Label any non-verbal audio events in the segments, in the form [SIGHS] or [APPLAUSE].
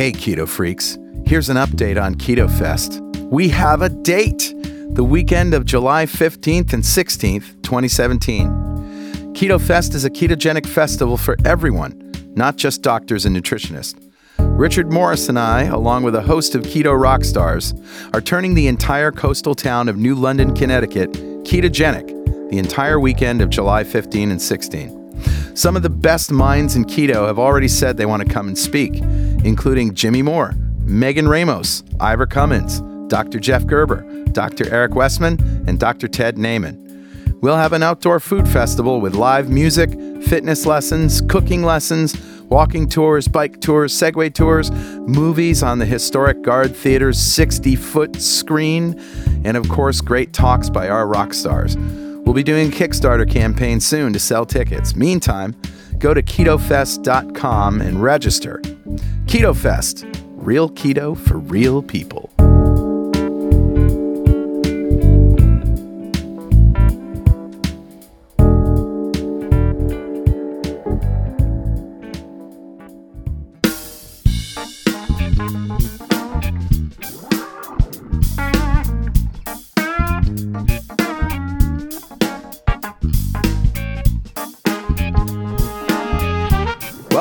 Hey, Keto Freaks. Here's an update on Keto Fest. We have a date the weekend of July 15th and 16th, 2017. Keto Fest is a ketogenic festival for everyone, not just doctors and nutritionists. Richard Morris and I, along with a host of keto rock stars, are turning the entire coastal town of New London, Connecticut ketogenic the entire weekend of July 15 and 16. Some of the best minds in keto have already said they want to come and speak, including Jimmy Moore, Megan Ramos, Ivor Cummins, Dr. Jeff Gerber, Dr. Eric Westman, and Dr. Ted Naiman. We'll have an outdoor food festival with live music, fitness lessons, cooking lessons, walking tours, bike tours, Segway tours, movies on the historic Garde Theater's 60 foot screen, and of course, great talks by our rock stars. We'll be doing a Kickstarter campaign soon to sell tickets. Meantime, go to ketofest.com and register. Keto Fest, real keto for real people.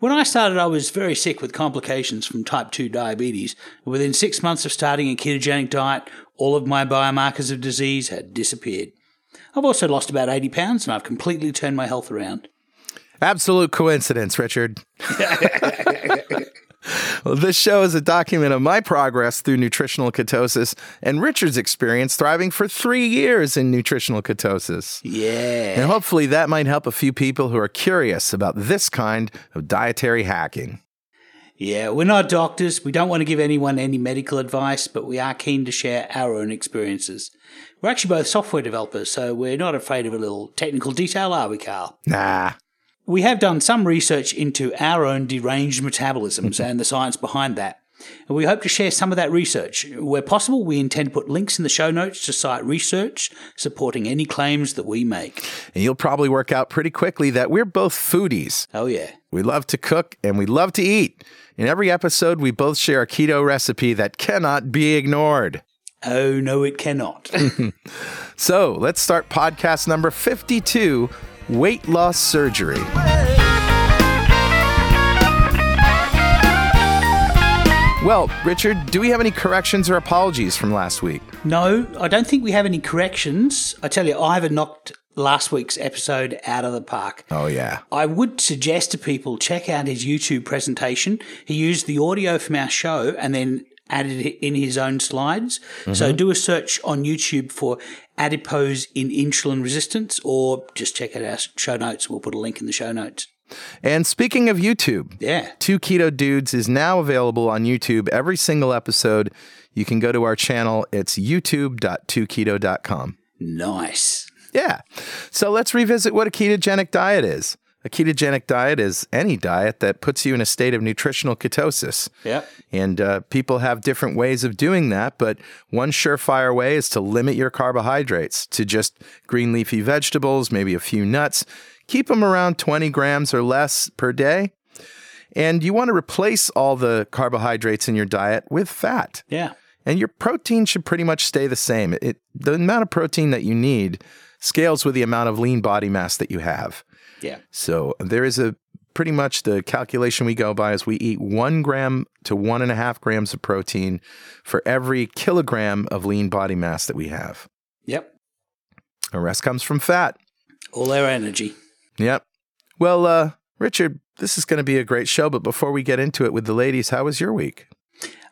When I started, I was very sick with complications from type 2 diabetes. Within six months of starting a ketogenic diet, all of my biomarkers of disease had disappeared. I've also lost about 80 pounds and I've completely turned my health around. Absolute coincidence, Richard. [LAUGHS] well, [LAUGHS] this show is a document of my progress through nutritional ketosis and Richard's experience thriving for three years in nutritional ketosis. Yeah. And hopefully that might help a few people who are curious about this kind of dietary hacking. Yeah, we're not doctors. We don't want to give anyone any medical advice, but we are keen to share our own experiences. We're actually both software developers, so we're not afraid of a little technical detail, are we, Carl? Nah. We have done some research into our own deranged metabolisms mm-hmm. and the science behind that. And we hope to share some of that research. Where possible, we intend to put links in the show notes to cite research supporting any claims that we make. And you'll probably work out pretty quickly that we're both foodies. Oh, yeah. We love to cook and we love to eat. In every episode, we both share a keto recipe that cannot be ignored. Oh, no, it cannot. [LAUGHS] So let's start podcast number 52 Weight Loss Surgery. Well, Richard, do we have any corrections or apologies from last week? no, I don't think we have any corrections. I tell you, Ivor knocked last week's episode out of the park. Oh, yeah. I would suggest to people check out his YouTube presentation. He used the audio from our show and then added it in his own slides. So mm-hmm. do a search on YouTube for adipose in insulin resistance or just check out our show notes. We'll put a link in the show notes. And speaking of YouTube, Yeah. Two Keto Dudes is now available on YouTube every single episode. You can go to our channel. It's youtube.2keto.com. Nice. Yeah. So let's revisit what a ketogenic diet is. A ketogenic diet is any diet that puts you in a state of nutritional ketosis. Yep. And uh, people have different ways of doing that, but one surefire way is to limit your carbohydrates to just green leafy vegetables, maybe a few nuts. Keep them around 20 grams or less per day. And you want to replace all the carbohydrates in your diet with fat. Yeah. And your protein should pretty much stay the same. It, the amount of protein that you need scales with the amount of lean body mass that you have. Yeah. So there is a pretty much the calculation we go by is we eat one gram to one and a half grams of protein for every kilogram of lean body mass that we have. Yep. The rest comes from fat. All our energy. Yep. Well, uh, Richard, this is going to be a great show, but before we get into it with the ladies, how was your week?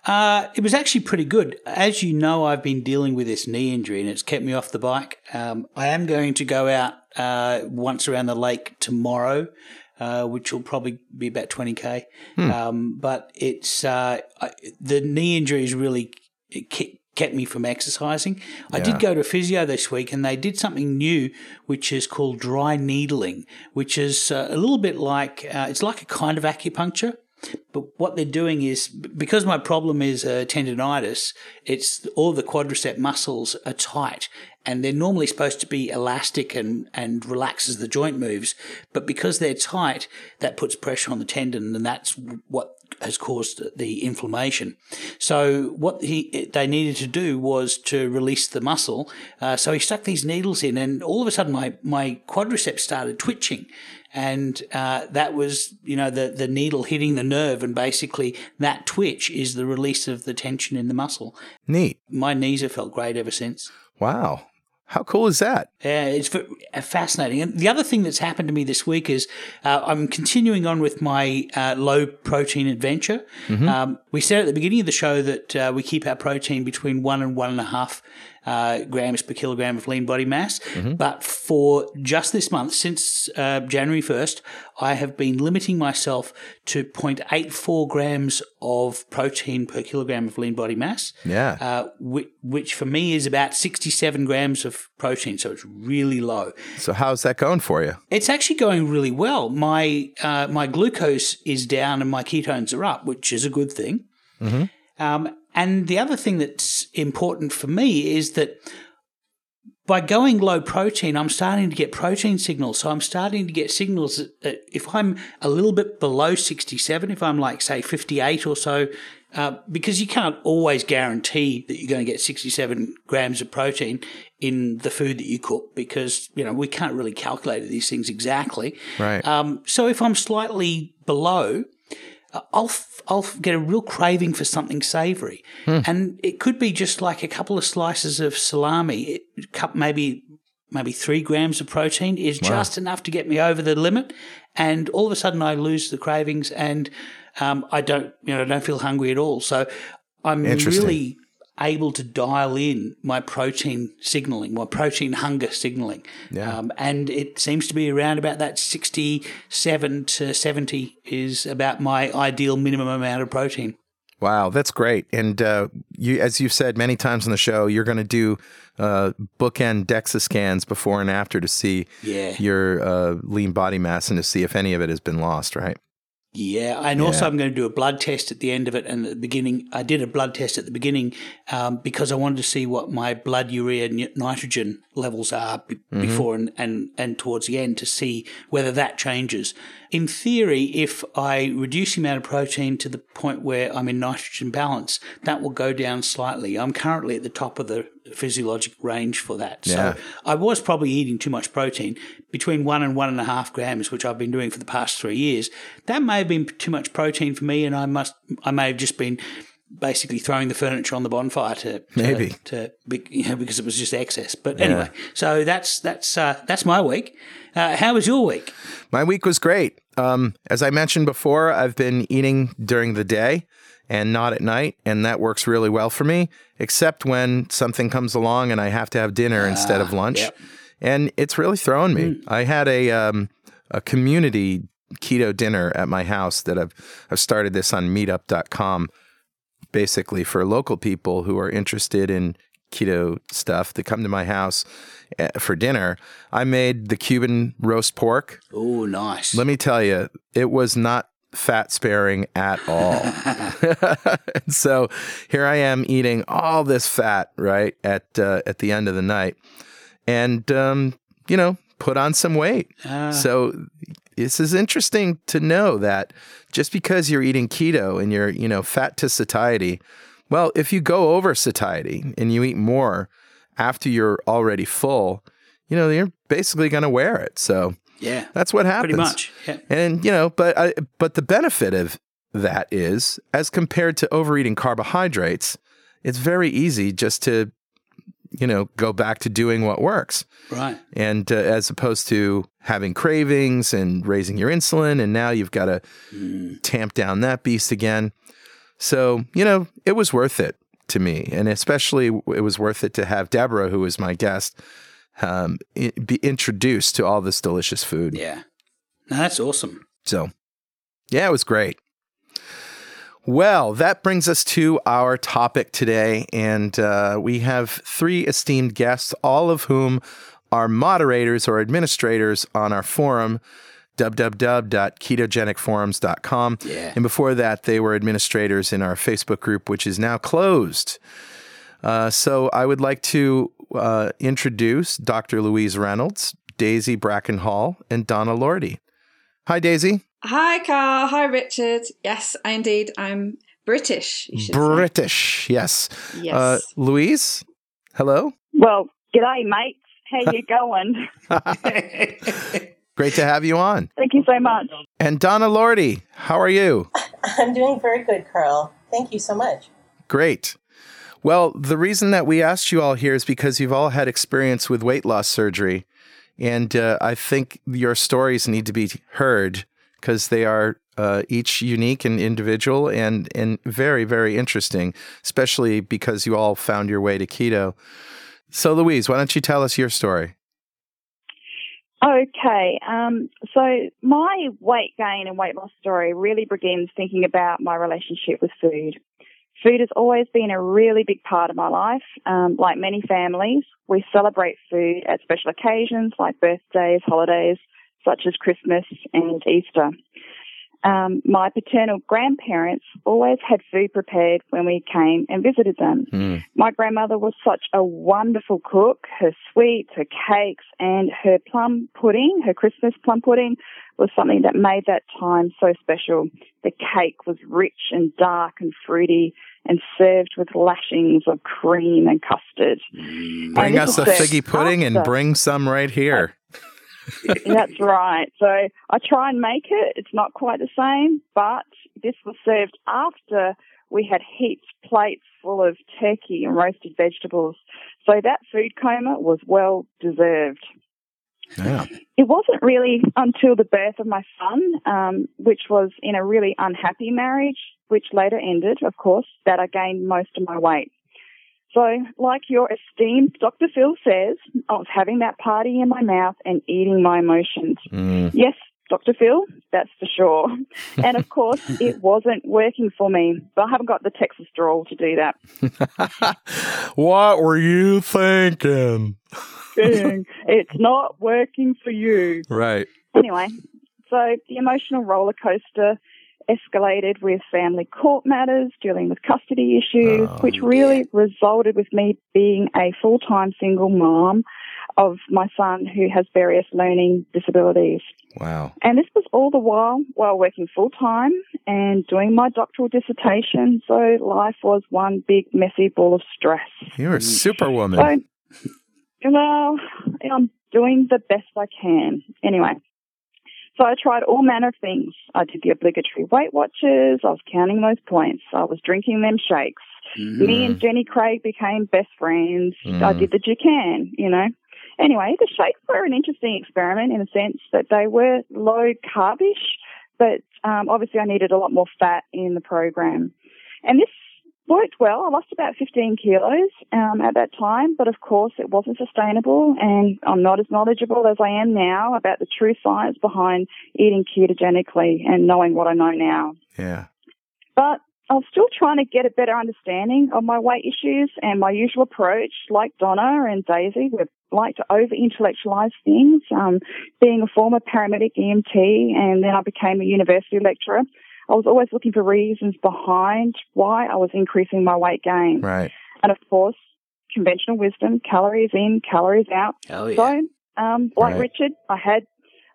Uh, it was actually pretty good. As you know, I've been dealing with this knee injury and it's kept me off the bike. Um, I am going to go out uh, once around the lake tomorrow, uh, which will probably be about 20k. Um, but it's uh, I, the knee injury is really kept me from exercising. I did go to physio this week and they did something new, which is called dry needling, which is uh, a little bit like, uh, it's like a kind of acupuncture. But what they're doing is because my problem is uh, tendonitis, it's all the quadricep muscles are tight and they're normally supposed to be elastic and, and relax as the joint moves. But because they're tight, that puts pressure on the tendon and that's what has caused the inflammation. So what he, they needed to do was to release the muscle. Uh, so he stuck these needles in and all of a sudden my, my quadriceps started twitching and uh, that was you know the the needle hitting the nerve, and basically that twitch is the release of the tension in the muscle. Neat. My knees have felt great ever since. Wow. How cool is that? Yeah, it's uh, fascinating. And the other thing that's happened to me this week is uh, I'm continuing on with my uh, low protein adventure. Um, we said at the beginning of the show that uh, we keep our protein between one and one and a half uh, grams per kilogram of lean body mass. But for just this month, since uh, January 1st, I have been limiting myself to 0.84 grams of protein per kilogram of lean body mass Yeah. uh, which, which for me is about 67 grams of protein, so it's really low. so how's that going for you? It's actually going really well. My uh, my glucose is down and my ketones are up, which is a good thing. Um, and the other thing that's important for me is that by going low protein, I'm starting to get protein signals. So I'm starting to get signals that, if I'm a little bit below 67, if I'm like, say, 58 or so, uh, because you can't always guarantee that you're going to get 67 grams of protein in the food that you cook because, you know, we can't really calculate these things exactly. Right. Um, so if I'm slightly below, I'll f- I'll get a real craving for something savoury, and it could be just like a couple of slices of salami, cup maybe maybe three grams of protein is just enough to get me over the limit, and all of a sudden I lose the cravings and um, I don't you know I don't feel hungry at all. So I'm really able to dial in my protein signaling, my protein hunger signaling. Yeah. Um, and it seems to be around about that 67 to 70 is about my ideal minimum amount of protein. Wow, that's great. And uh, you, as you've said many times on the show, you're going to do uh, bookend DEXA scans before and after to see Yeah. your uh, lean body mass and to see if any of it has been lost, right? Yeah, and also I'm going to do a blood test at the end of it. And at the beginning, I did a blood test at the beginning um, because I wanted to see what my blood urea nitrogen levels are b- before and, and and towards the end to see whether that changes. In theory, if I reduce the amount of protein to the point where I'm in nitrogen balance, that will go down slightly. I'm currently at the top of the physiologic range for that. Yeah. So I was probably eating too much protein, between one and one and a half grams, which I've been doing for the past three years. That may have been too much protein for me, and I must, I may have just been basically throwing the furniture on the bonfire to, to Maybe. to, you know, because it was just excess. But anyway, so that's that's uh, that's my week. Uh, how was your week? My week was great. Um, as I mentioned before, I've been eating during the day and not at night, and that works really well for me, except when something comes along and I have to have dinner instead of lunch. yep. And it's really throwing me. I had a um, a community keto dinner at my house that I've I've started this on meetup.com basically for local people who are interested in keto stuff to come to my house eh, for dinner. I made the Cuban roast pork. Oh, nice. Let me tell you, it was not fat sparing at all. [LAUGHS] [LAUGHS] So here I am eating all this fat right at uh, at the end of the night, and um, you know, put on some weight. so this is interesting to know that just because you're eating keto and you're you know fat to satiety, well, if you go over satiety and you eat more after you're already full, you know, you're basically going to wear it. So yeah, that's what happens. pretty much. Yeah. And you know, but I, but the benefit of that is, as compared to overeating carbohydrates, it's very easy just to, you know, go back to doing what works, Right. and uh, as opposed to having cravings and raising your insulin, and now you've got to tamp down that beast again. So you know, it was worth it to me, and especially it was worth it to have Deborah, who was my guest, um, be introduced to all this delicious food. Yeah. No, that's awesome. So, yeah, it was great. Well, that brings us to our topic today. And uh, we have three esteemed guests, all of whom are moderators or administrators on our forum, www.ketogenicforums.com. Yeah. And before that, they were administrators in our Facebook group, which is now closed. Uh, so I would like to uh, introduce Dr. Louise Reynolds, Daisy Brackenhall, and Donna Lordy. Hi, Daisy. Hi, Carl. Hi, Richard. Yes, I indeed. I'm British. You should British, yes. Say. Yes. Uh, Louise, hello. Well, g'day, mates. How you [LAUGHS] going? Great to have you on. Thank you so much. And Donna Lordy, how are you? [LAUGHS] I'm doing very good, Carl. Thank you so much. Great. Well, the reason that we asked you all here is because you've all had experience with weight loss surgery. And uh, I think your stories need to be heard because they are uh, each unique and individual and, and very, very interesting, especially because you all found your way to keto. So, Louise, why don't you tell us your story? Okay, um, so my weight gain and weight loss story really begins thinking about my relationship with food. Food has always been a really big part of my life. Um, like many families, we celebrate food at special occasions like birthdays, holidays, such as Christmas and Easter. Um, my paternal grandparents always had food prepared when we came and visited them. Mm. My grandmother was such a wonderful cook. Her sweets, her cakes, and her plum pudding, her Christmas plum pudding, was something that made that time so special. The cake was rich and dark and fruity and served with lashings of cream and custard. Bring this us a figgy pudding and bring some right here. [LAUGHS] [LAUGHS] That's right. So I try and make it. It's not quite the same, but this was served after we had heaped plates full of turkey and roasted vegetables. So that food coma was well deserved. Yeah. It wasn't really until the birth of my son, um, which was in a really unhappy marriage, which later ended, of course, that I gained most of my weight. So, like your esteemed Dr. Phil says, I was having that party in my mouth and eating my emotions. Mm. Yes, Dr. Phil, that's for sure. [LAUGHS] And of course, it wasn't working for me, but I haven't got the Texas drawl to do that. [LAUGHS] what were you thinking? it's not working for you. Right. Anyway, so the emotional roller coaster escalated with family court matters, dealing with custody issues, Oh, which really resulted with me being a full time single mom of my son who has various learning disabilities. Wow. And this was all the while while working full time and doing my doctoral dissertation. So life was one big messy ball of stress. You're a superwoman. So, well, I'm doing the best I can. Anyway, so I tried all manner of things. I did the obligatory Weight Watchers. I was counting those points. I was drinking them shakes. Me and Jenny Craig became best friends. I Mm. did the Dukan, you know. Anyway, the shakes were an interesting experiment in the sense that they were low carbish, but um, obviously I needed a lot more fat in the program. And this worked well. I lost about 15 kilos um, at that time, but of course it wasn't sustainable, and I'm not as knowledgeable as I am now about the true science behind eating ketogenically and knowing what I know now. Yeah. But I'm still trying to get a better understanding of my weight issues and my usual approach, like Donna and Daisy, would like to over intellectualize things. Um, being a former paramedic EMT and then I became a university lecturer, I was always looking for reasons behind why I was increasing my weight gain. Right. And of course, conventional wisdom, calories in, calories out. Oh, yeah. So, um, like Right. Richard, I had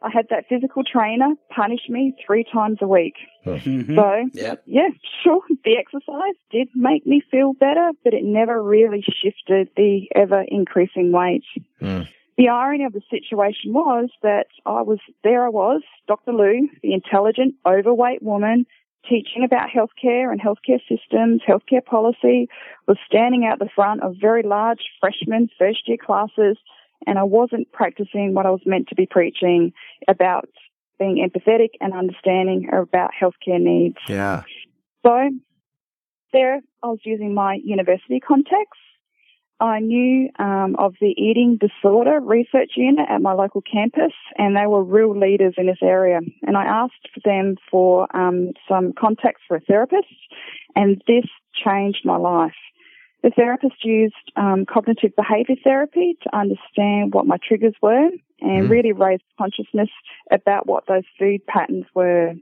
I had that physical trainer punish me three times a week. Mhm. [LAUGHS] So Yep. yeah, sure. The exercise did make me feel better, but it never really shifted the ever increasing weight. Mm. The irony of the situation was that I was there I was, Dr. Lou, the intelligent, overweight woman, teaching about healthcare and healthcare systems, healthcare policy, was standing out the front of very large freshman first year classes, and I wasn't practicing what I was meant to be preaching about being empathetic and understanding about healthcare needs. Yeah. So there I was using my university contacts. I knew um, of the eating disorder research unit at my local campus, and they were real leaders in this area. And I asked them for um, some contacts for a therapist, and this changed my life. The therapist used um, cognitive behavior therapy to understand what my triggers were and mm. really raise consciousness about what those food patterns were.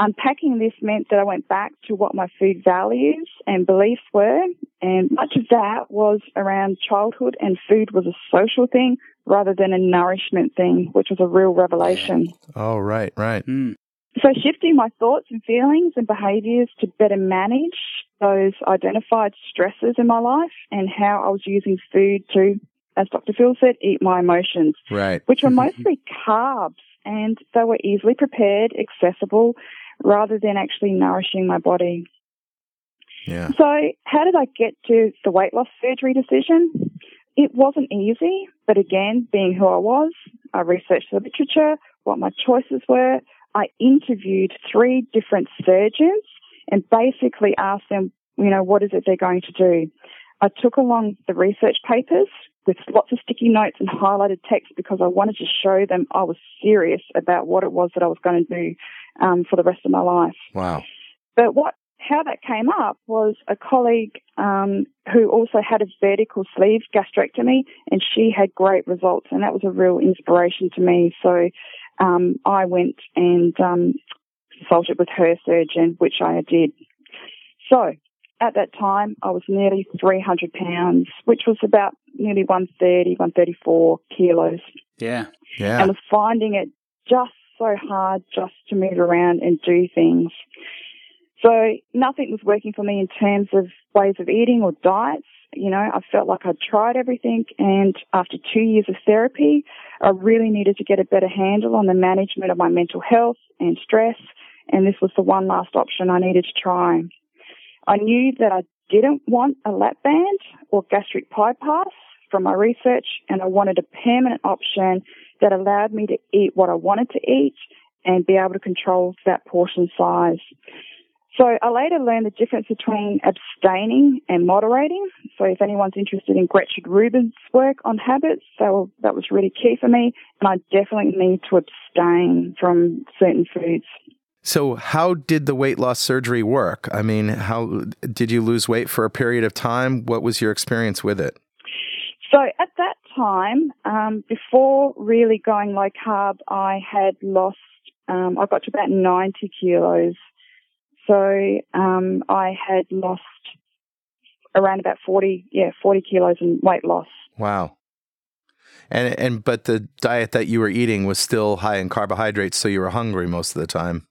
Unpacking this meant that I went back to what my food values and beliefs were, and much of that was around childhood, and food was a social thing rather than a nourishment thing, which was a real revelation. Oh, right, right. Mm. So shifting my thoughts and feelings and behaviors to better manage those identified stresses in my life and how I was using food to as Dr. Phil said, eat my emotions. Right. Which were [LAUGHS] mostly carbs and they were easily prepared, accessible, rather than actually nourishing my body. Yeah. So, how did I get to the weight loss surgery decision? It wasn't easy, but again, being who I was, I researched the literature, what my choices were. I interviewed three different surgeons and basically asked them, you know, what is it they're going to do? I took along the research papers with lots of sticky notes and highlighted text because I wanted to show them I was serious about what it was that I was going to do um, for the rest of my life. Wow. But what how that came up was a colleague um, who also had a vertical sleeve gastrectomy, and she had great results, and that was a real inspiration to me. So um, I went and um, consulted with her surgeon, which I did. So at that time, I was nearly 300 pounds, which was about nearly 130, 134 kilos. Yeah. Yeah. And was finding it just so hard just to move around and do things. So nothing was working for me in terms of ways of eating or diets. You know, I felt like I'd tried everything and after two years of therapy, I really needed to get a better handle on the management of my mental health and stress. And this was the one last option I needed to try. I knew that I didn't want a lap band or gastric bypass from my research and I wanted a permanent option that allowed me to eat what I wanted to eat and be able to control that portion size. So I later learned the difference between abstaining and moderating. So if anyone's interested in Gretchen Rubin's work on habits, that, will, that was really key for me. And I definitely need to abstain from certain foods. So, how did the weight loss surgery work? I mean, how did you lose weight for a period of time? What was your experience with it? So, at that time, um, before really going low carb, I had lost, um, I got to about 90 kilos. So, um, I had lost around about 40, yeah, 40 kilos in weight loss. Wow. And, and, but the diet that you were eating was still high in carbohydrates, so you were hungry most of the time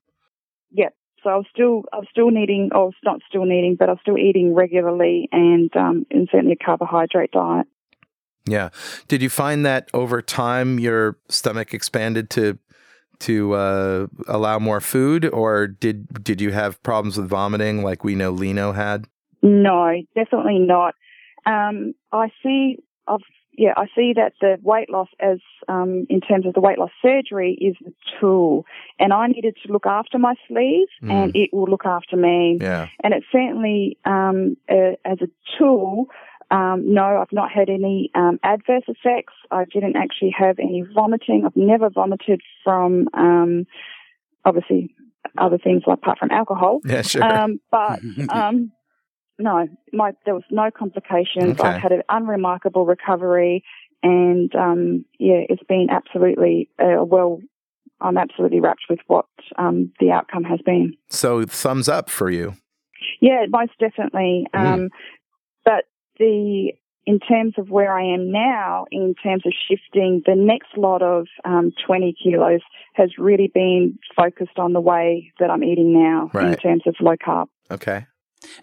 yeah, so I was still I was still needing, or not still needing, but I was still eating regularly and um, and certainly a carbohydrate diet. Yeah. Did you find that over time your stomach expanded to to uh, allow more food, or did did you have problems with vomiting like we know Lino had? No, definitely not. Um, I see. I've yeah, I see that the weight loss as, um, in terms of the weight loss surgery, is the tool. And I needed to look after my sleeve, mm. and it will look after me. Yeah. And it's certainly um, as a tool. Um, no, I've not had any um, adverse effects. I didn't actually have any vomiting. I've never vomited from, um, obviously, other things apart from alcohol. Yeah, sure. Um, but [LAUGHS] um, no, my there was no complications. Okay. I've had an unremarkable recovery, and um, yeah, it's been absolutely uh, well. I'm absolutely wrapped with what um, the outcome has been. So thumbs up for you. Yeah, most definitely. Mm. Um, but the in terms of where I am now, in terms of shifting, the next lot of um, 20 kilos has really been focused on the way that I'm eating now right. in terms of low carb. Okay.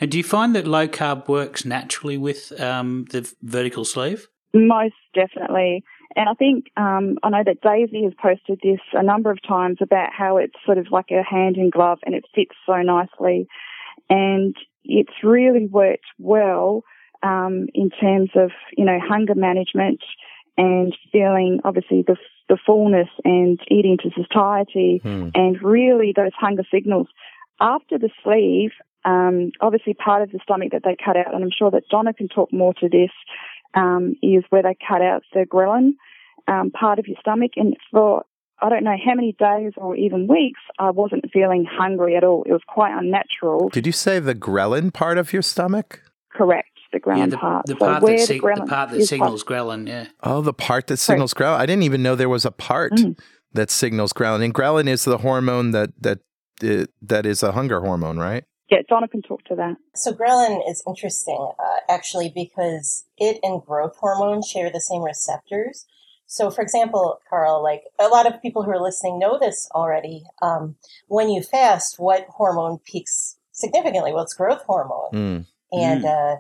And do you find that low carb works naturally with um, the vertical sleeve? Most definitely. And I think um, I know that Daisy has posted this a number of times about how it's sort of like a hand in glove and it fits so nicely. And it's really worked well um, in terms of, you know, hunger management and feeling obviously the, the fullness and eating to satiety hmm. and really those hunger signals. After the sleeve, Um, obviously, part of the stomach that they cut out, and I'm sure that Donna can talk more to this, um, is where they cut out the ghrelin um, part of your stomach. And for I don't know how many days or even weeks, I wasn't feeling hungry at all. It was quite unnatural. Did you say the ghrelin part of your stomach? Correct, the ghrelin Yeah, the, part. the So part where that, the sig- the ghrelin part that is signals ghrelin, yeah. Oh, the part that signals ghrelin. I didn't even know there was a part Mhm. that signals ghrelin. And ghrelin is the hormone that that uh, that is a hunger hormone, right? Yeah, Donna can talk to that. So ghrelin is interesting, uh, actually, because it and growth hormone share the same receptors. So, for example, Carl, like a lot of people who are listening know this already. Um, when you fast, what hormone peaks significantly? Well, it's growth hormone, Mm. and uh,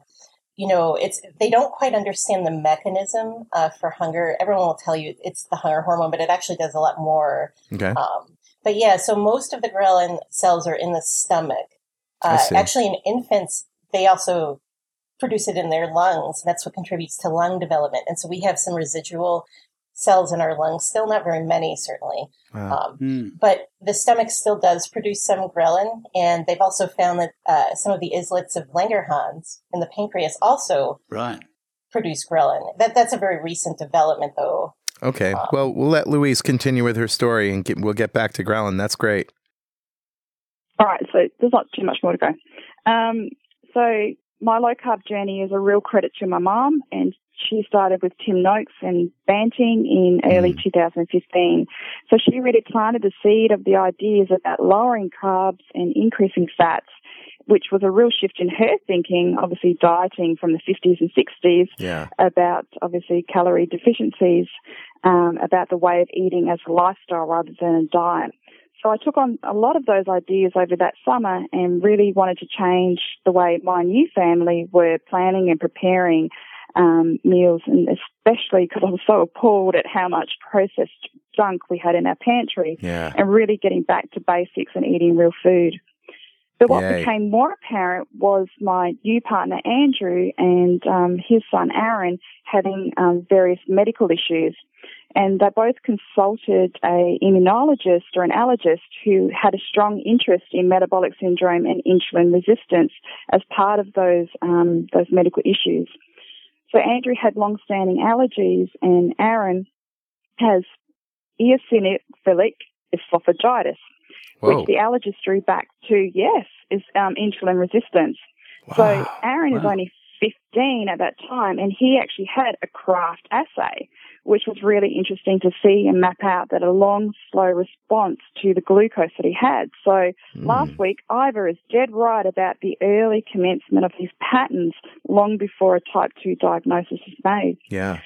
you know, it's they don't quite understand the mechanism uh, for hunger. Everyone will tell you it's the hunger hormone, but it actually does a lot more. Okay. Um, but yeah, so most of the ghrelin cells are in the stomach. I Uh, actually, in infants, they also produce it in their lungs. And that's what contributes to lung development. And so we have some residual cells in our lungs, still not very many, certainly. Wow. Um, Mm. but the stomach still does produce some ghrelin. And they've also found that uh, some of the islets of Langerhans in the pancreas also Right. produce ghrelin. That, that's a very recent development, though. Okay. um, Well, we'll let Louise continue with her story, and get, we'll get back to ghrelin. That's great. All right, so there's not too much more to go. Um, so my low carb journey is a real credit to my mom, and she started with Tim Noakes and Banting in early 2015. So she really planted the seed of the ideas about lowering carbs and increasing fats, which was a real shift in her thinking, obviously dieting from the 50s and 60s Yeah. about obviously calorie deficiencies, um, about the way of eating as a lifestyle rather than a diet. So I took on a lot of those ideas over that summer and really wanted to change the way my new family were planning and preparing um, meals, and especially because I was so appalled at how much processed junk we had in our pantry Yeah. and really getting back to basics and eating real food. But what Yay. became more apparent was my new partner Andrew and um, his son Aaron having um, various medical issues, and they both consulted a immunologist or an allergist who had a strong interest in metabolic syndrome and insulin resistance as part of those um, those medical issues. So Andrew had long-standing allergies, and Aaron has eosinophilic esophagitis Whoa. which the allergist drew back to, yes, is um, insulin resistance. So Wow. Aaron is only 15 at that time, and he actually had a Kraft assay, which was really interesting to see and map out that a long, slow response to the glucose that he had. So Mm. last week, Ivor is dead right about the early commencement of these patterns long before a type 2 diagnosis is made. Yeah.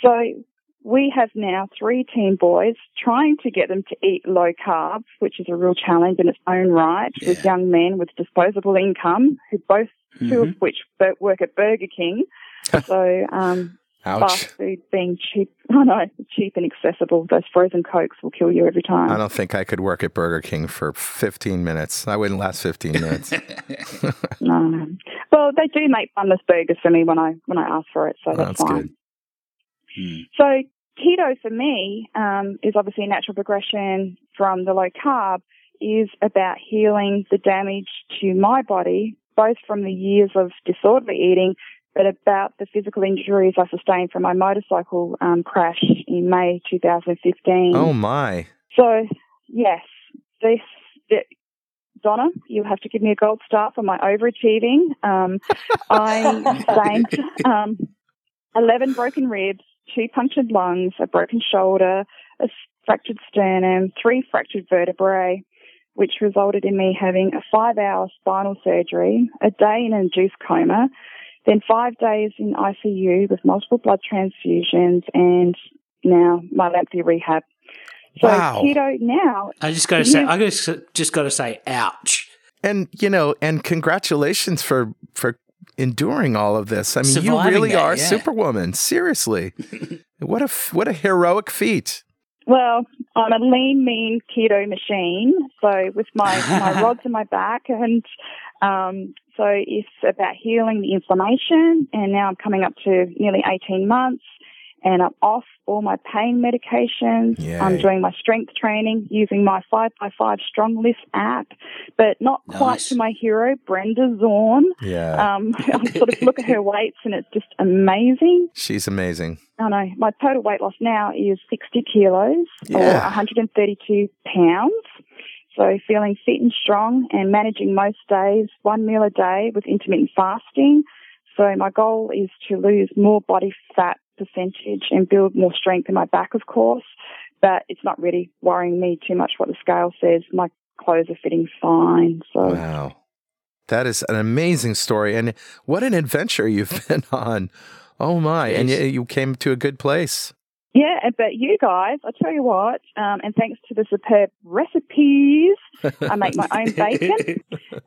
So we have now three teen boys trying to get them to eat low carbs, which is a real challenge in its own right, with young men with disposable income, who both two Mhm. of which work at Burger King. [LAUGHS] so um, Ouch. fast food being cheap, [LAUGHS] I know cheap and accessible. Those frozen cokes will kill you every time. I don't think I could work at Burger King for 15 minutes. I wouldn't last 15 minutes. [LAUGHS] No, no. Well, they do make bunless burgers for me when I when I ask for it, so that's, That's fine. good. Mm. So keto for me um, is obviously a natural progression from the low carb. Is about healing the damage to my body, both from the years of disorderly eating, but about the physical injuries I sustained from my motorcycle um, crash in May 2015. Oh, my. So yes, this. th- Donna, you have to give me a gold star for my overachieving. Um, [LAUGHS] I sustained um, 11 broken ribs, two punctured lungs, a broken shoulder, a fractured sternum, three fractured vertebrae, which resulted in me having a five hour spinal surgery, a day in an induced coma, then five days in ICU with multiple blood transfusions, and now my lengthy rehab. So Wow. keto now I just got to say, I just just got to say, ouch. And, you know, and congratulations for, for enduring all of this. I mean, you really that, are yeah. Superwoman. Seriously. [LAUGHS] what a, f- what a heroic feat. Well, I'm a lean, mean keto machine. So with my, my [LAUGHS] rods in my back and, um, so it's about healing the inflammation and now I'm coming up to nearly 18 months and I'm off all my pain medications. Yay. I'm doing my strength training using my 5x5 StrongLifts app, but not quite to my hero, Brenda Zorn. Yeah. Um, [LAUGHS] I sort of look at her weights and it's just amazing. She's amazing. I know my total weight loss now is 60 kilos or 132 pounds. So feeling fit and strong and managing most days, one meal a day with intermittent fasting. So my goal is to lose more body fat percentage and build more strength in my back, of course. But it's not really worrying me too much what the scale says. My clothes are fitting fine. So Wow. That is an amazing story. And what an adventure [LAUGHS] you've been on. Oh my. And you, you came to a good place. Yeah, but you guys, I tell you what, um, and thanks to the superb recipes, I make my own bacon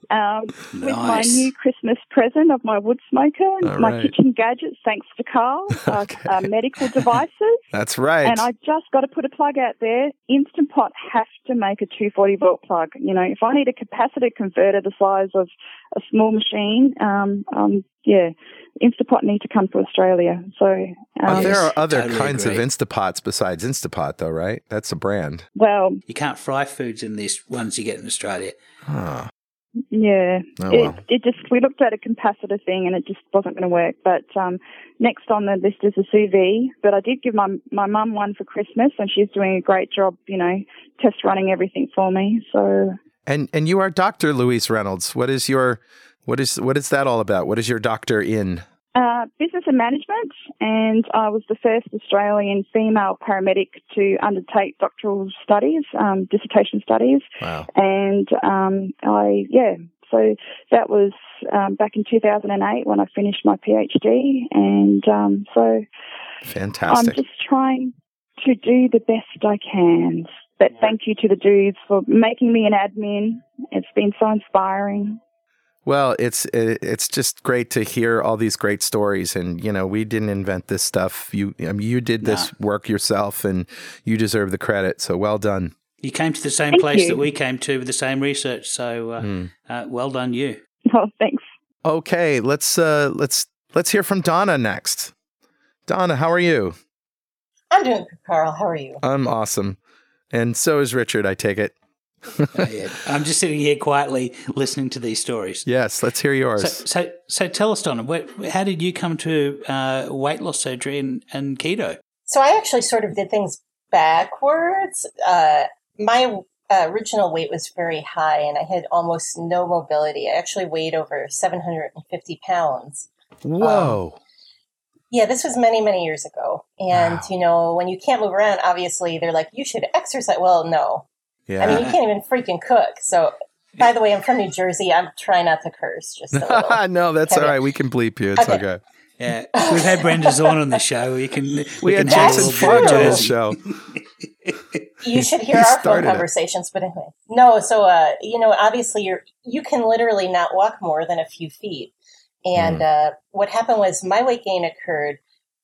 um, with my new Christmas present of my wood smoker, All my right. kitchen gadgets, thanks to Carl, [LAUGHS] uh, Okay. uh, medical devices. That's right. And I just got to put a plug out there. Instant Pot have to make a 240 volt plug. You know, if I need a capacitor converter the size of a small machine, um, um, yeah, Instant Pot need to come to Australia. So, Oh, um, there are other totally kinds of agree. Instapots besides Instapot, though, right? That's a brand. well, You can't fry foods in these ones you get in Australia. Huh. Yeah, Oh, it, well. it just we looked at a capacitor thing and it just wasn't going to work. But um, next on the list is a sous vide. But I did give my my mum one for Christmas, and she's doing a great job. You know, test running everything for me. So And and you are Dr. Louise Reynolds. What is your what is what is that all about? What is your doctor in? uh, business and management, and I was the first Australian female paramedic to undertake doctoral studies, um, dissertation studies. Wow. and um, I yeah. So that was um, back in 2008 when I finished my PhD, and um, so Fantastic. I'm just trying to do the best I can. But thank you to the dudes for making me an admin. It's been so inspiring. Well, it's it's just great to hear all these great stories, and you know we didn't invent this stuff. You I mean, you did this work yourself, and you deserve the credit. So well done. You came to the same Thank place you. that we came to with the same research. So uh, Hmm. uh, well done, you. Oh, thanks. Okay, let's uh let's let's hear from Donna next. Donna, how are you? I'm doing good, Carl. How are you? I'm awesome, and so is Richard. I take it. Yeah. I'm just sitting here quietly listening to these stories. Yes, let's hear yours. So, so, so tell us, Donna, where, how did you come to uh, weight loss surgery and, and keto? So I actually sort of did things backwards. Uh, my uh, original weight was very high, and I had almost no mobility. I actually weighed over 750 pounds. Whoa. Yeah, this was many, many years ago. And, Wow. you know, when you can't move around, obviously they're like, you should exercise. Well, no. Yeah. I mean, you can't even freaking cook. So, by the way, I'm from New Jersey. I'm trying not to curse. Just a little. [LAUGHS] no, that's all Okay. right. We can bleep you. It's Okay. okay. Yeah, we've had Brenda Zorn on the show. We can we, We can had talk a Jason little on the show. you [LAUGHS] should hear He our phone started it. conversations but anyway no so uh you know obviously you're you can literally not walk more than a few feet and Hmm. uh what happened was my weight gain occurred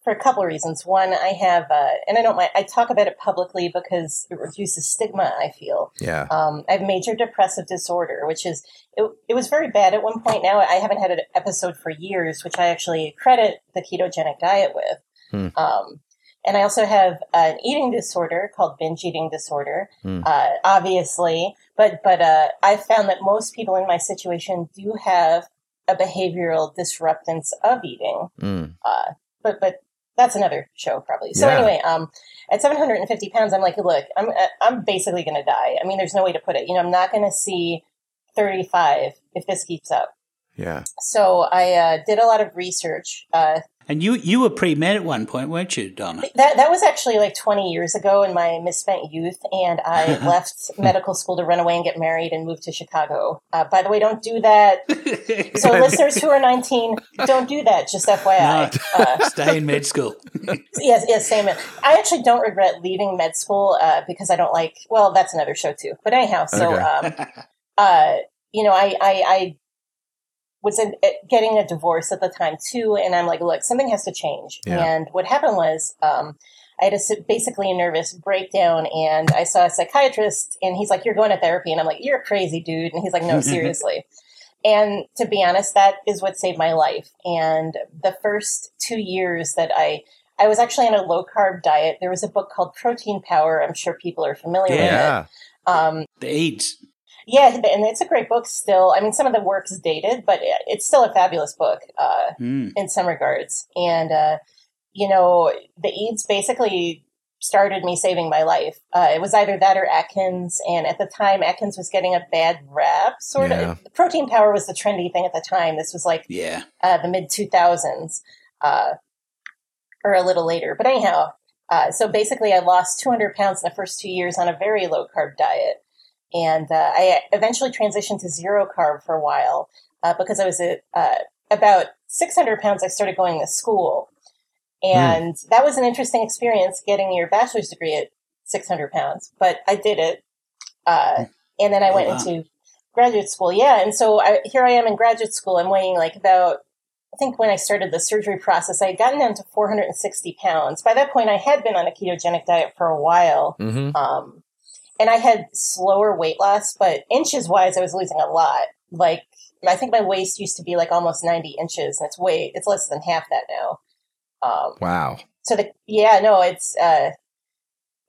for a couple of reasons one i have uh and i don't mind i talk about it publicly because it reduces stigma i feel Yeah. um, I have major depressive disorder, which is it, it was very bad at one point. Now I haven't had an episode for years, which I actually credit the ketogenic diet with. Hmm. Um, and I also have an eating disorder called binge eating disorder, Hmm. uh, obviously. But but uh, I found that most people in my situation do have a behavioral disruptance of eating Mm. uh, but but that's another show probably. So Yeah. anyway, um, at 750 pounds, I'm like, look, I'm uh, I'm basically going to die. I mean, there's no way to put it. You know, I'm not going to see 35 if this keeps up. Yeah. So I uh, did a lot of research. Uh, And you you were pre med at one point, weren't you, Donna? that that was actually like 20 years ago in my misspent youth, and I [LAUGHS] left medical school to run away and get married and move to Chicago. Uh, by the way, don't do that. [LAUGHS] So listeners who are 19, don't do that. Just FYI. No. Uh, [LAUGHS] Stay in med school. yes, yes, same. I actually don't regret leaving med school uh, because I don't like. Well, that's another show too. But anyhow, so Okay. um, uh, you know, I I, I was in, getting a divorce at the time too, and I'm like, look, something has to change. Yeah. And what happened was. Um, I had a, basically a nervous breakdown, and I saw a psychiatrist, and he's like, "You're going to therapy," and I'm like, "You're crazy, dude." And he's like, "No, [LAUGHS] seriously." And to be honest, that is what saved my life. And the first two years that I I was actually on a low carb diet. There was a book called Protein Power. I'm sure people are familiar Yeah. with it. Um, The Eades. Yeah, and it's a great book still. I mean, some of the work's dated, but it's still a fabulous book uh, Mm. in some regards. And, uh, you know, the Eades basically started me saving my life. Uh, it was either that or Atkins. And at the time, Atkins was getting a bad rap, sort Yeah. of. Protein Power was the trendy thing at the time. This was like Yeah. uh, the mid 2000s uh, or a little later. But anyhow, uh, so basically, I lost 200 pounds in the first two years on a very low carb diet. And uh, I eventually transitioned to zero carb for a while uh, because I was at uh, about 600 pounds. I started going to school. And that was an interesting experience getting your bachelor's degree at 600 pounds, but I did it. Uh, and then I Oh, went wow. into graduate school. Yeah. And so I, here I am in graduate school. I'm weighing like about, I think when I started the surgery process, I had gotten down to 460 pounds. By that point, I had been on a ketogenic diet for a while. Mm-hmm. Um, and I had slower weight loss, but inches wise, I was losing a lot. Like, I think my waist used to be like almost 90 inches, and it's way, it's less than half that now. Um, Wow. so the, yeah, no, it's, uh,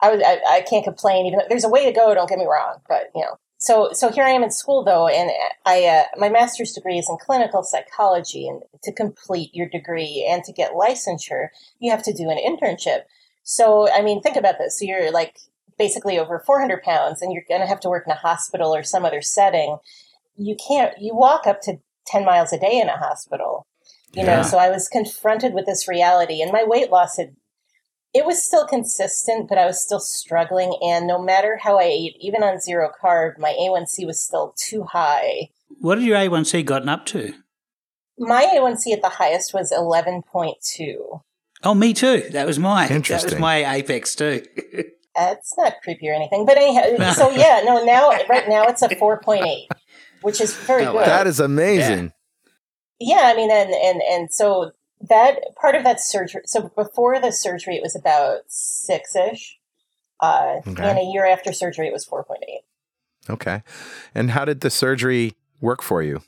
I was, I, I can't complain, even though there's a way to go, don't get me wrong, but you know. So, so here I am in school though, and I, uh, my master's degree is in clinical psychology, and to complete your degree and to get licensure, you have to do an internship. So, I mean, think about this. So you're like basically over 400 pounds and you're going to have to work in a hospital or some other setting. You can't, you walk up to 10 miles a day in a hospital, you Yeah. know? So I was confronted with this reality and my weight loss had, it was still consistent, but I was still struggling. And no matter how I ate, even on zero carb, my A1C was still too high. What had your A1C gotten up to? My A1C at the highest was 11.2. Oh, me too. That was my Interesting. that was my apex too. [LAUGHS] It's not creepy or anything, but anyhow, [LAUGHS] so yeah, no, now right now it's a four point eight, which is very Oh, good. That is amazing. yeah, I mean, and and and so that part of that surgery. So before the surgery, it was about six ish, uh, Okay. and a year after surgery, it was four point eight. Okay. And how did the surgery work for you?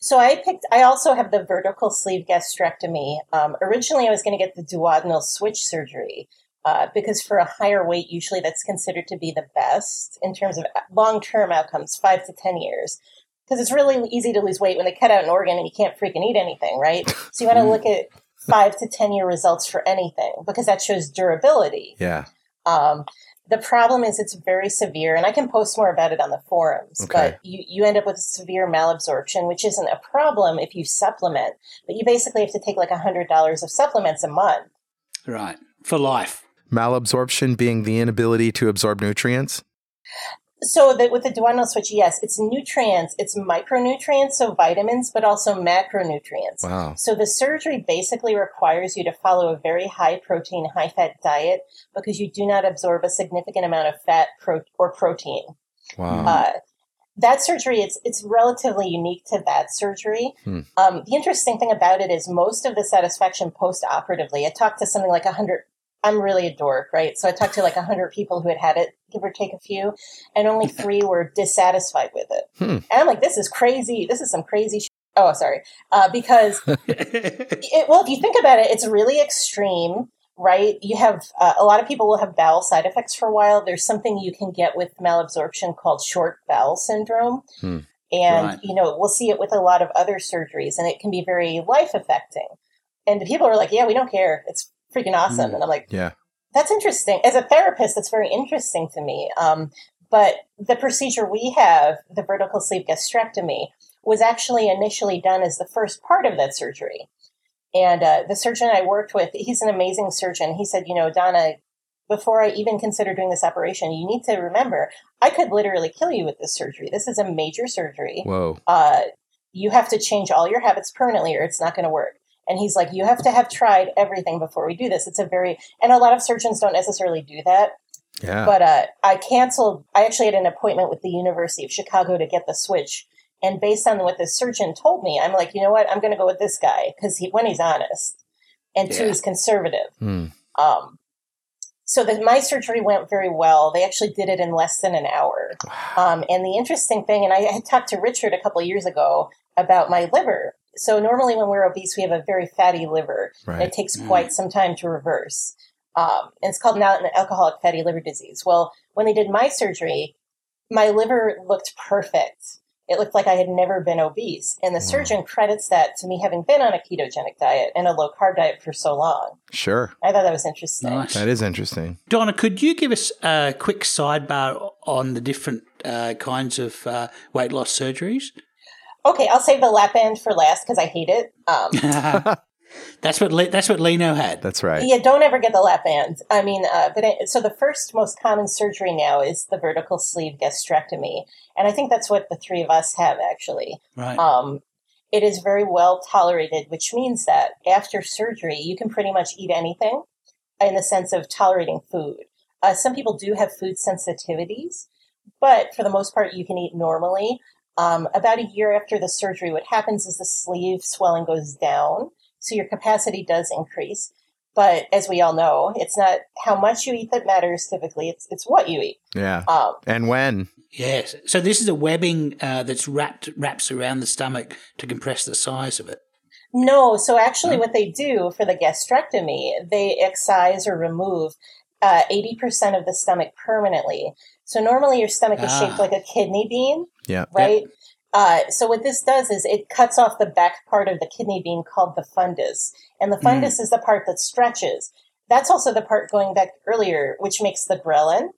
So I picked. I also have the vertical sleeve gastrectomy. Um, originally, I was going to get the duodenal switch surgery uh, because for a higher weight, usually that's considered to be the best in terms of long term outcomes, five to ten years. Because it's really easy to lose weight when they cut out an organ and you can't freaking eat anything, right? So you want to look at five to ten year results for anything because that shows durability. Yeah. Um, the problem is it's very severe, and I can post more about it on the forums. Okay. But you, you end up with severe malabsorption, which isn't a problem if you supplement, but you basically have to take like hundred dollars of supplements a month. right. For life. Malabsorption being the inability to absorb nutrients. So that with the duodenal switch, yes, it's nutrients, it's micronutrients, so vitamins, but also macronutrients. Wow. So the surgery basically requires you to follow a very high protein, high fat diet because you do not absorb a significant amount of fat pro- or protein. Wow. Uh, that surgery, it's it's relatively unique to that surgery. Hmm. Um, the interesting thing about it is most of the satisfaction post operatively. I talked to something like a hundred. I'm really a dork, right? So I talked to like a hundred people who had had it, give or take a few, and only [LAUGHS] three were dissatisfied with it. Hmm. And I'm like, this is crazy. This is some crazy. Sh-. Oh, sorry. Uh, because [LAUGHS] it, well, if you think about it, it's really extreme, right? You have uh, a lot of people will have bowel side effects for a while. There's something you can get with malabsorption called short bowel syndrome. Hmm. And, Right. you know, we'll see it with a lot of other surgeries, and it can be very life affecting. And the people are like, yeah, we don't care. It's freaking awesome. Hmm. And I'm like, Yeah. that's interesting. As a therapist, that's very interesting to me. Um, but the procedure we have, the vertical sleeve gastrectomy, was actually initially done as the first part of that surgery. And uh, the surgeon I worked with, he's an amazing surgeon. He said, you know, Donna, before I even consider doing this operation, you need to remember, I could literally kill you with this surgery. This is a major surgery Whoa. uh, you have to change all your habits permanently or it's not going to work. And he's like, you have to have tried everything before we do this. It's a very, and a lot of surgeons don't necessarily do that. Yeah. But uh, I canceled, I actually had an appointment with the University of Chicago to get the switch. And based on what the surgeon told me, I'm like, you know what? I'm going to go with this guy because he, when he's honest and two, Yeah. he's conservative. Hmm. Um, so that my surgery went very well. They actually did it in less than an hour. [SIGHS] Um, and the interesting thing, and I had talked to Richard a couple of years ago about my liver. So normally when we're obese, we have a very fatty liver. Right. It takes quite some time to reverse. Um, and it's called now an alcoholic fatty liver disease. Well, when they did my surgery, my liver looked perfect. It looked like I had never been obese. And the surgeon credits that to me having been on a ketogenic diet and a low carb diet for so long. Sure. I thought that was interesting. Nice. That is interesting. Donna, could you give us a quick sidebar on the different uh, kinds of uh, weight loss surgeries? Okay, I'll save the lap band for last because I hate it. Um, [LAUGHS] [LAUGHS] That's what Le- that's what Lino had. That's right. Yeah, don't ever get the lap band. I mean, uh, but it, so the first most common surgery now is the vertical sleeve gastrectomy, and I think that's what the three of us have actually. Right. Um, it is very well tolerated, which means that after surgery, you can pretty much eat anything in the sense of tolerating food. Uh, some people do have food sensitivities, but for the most part, you can eat normally. Um, about a year after the surgery, what happens is the sleeve swelling goes down, so your capacity does increase. But as we all know, it's not how much you eat that matters typically, it's, it's what you eat. Yeah. Um, And when? yes. So this is a webbing uh, that's wrapped wraps around the stomach to compress the size of it. No, so actually, what they do for the gastrectomy, they excise or remove uh, 80% of the stomach permanently. So normally your stomach is Ah. shaped like a kidney bean, Yeah. right? Uh, so what this does is it cuts off the back part of the kidney bean called the fundus, and the fundus is the part that stretches. That's also the part going back earlier, which makes the ghrelin.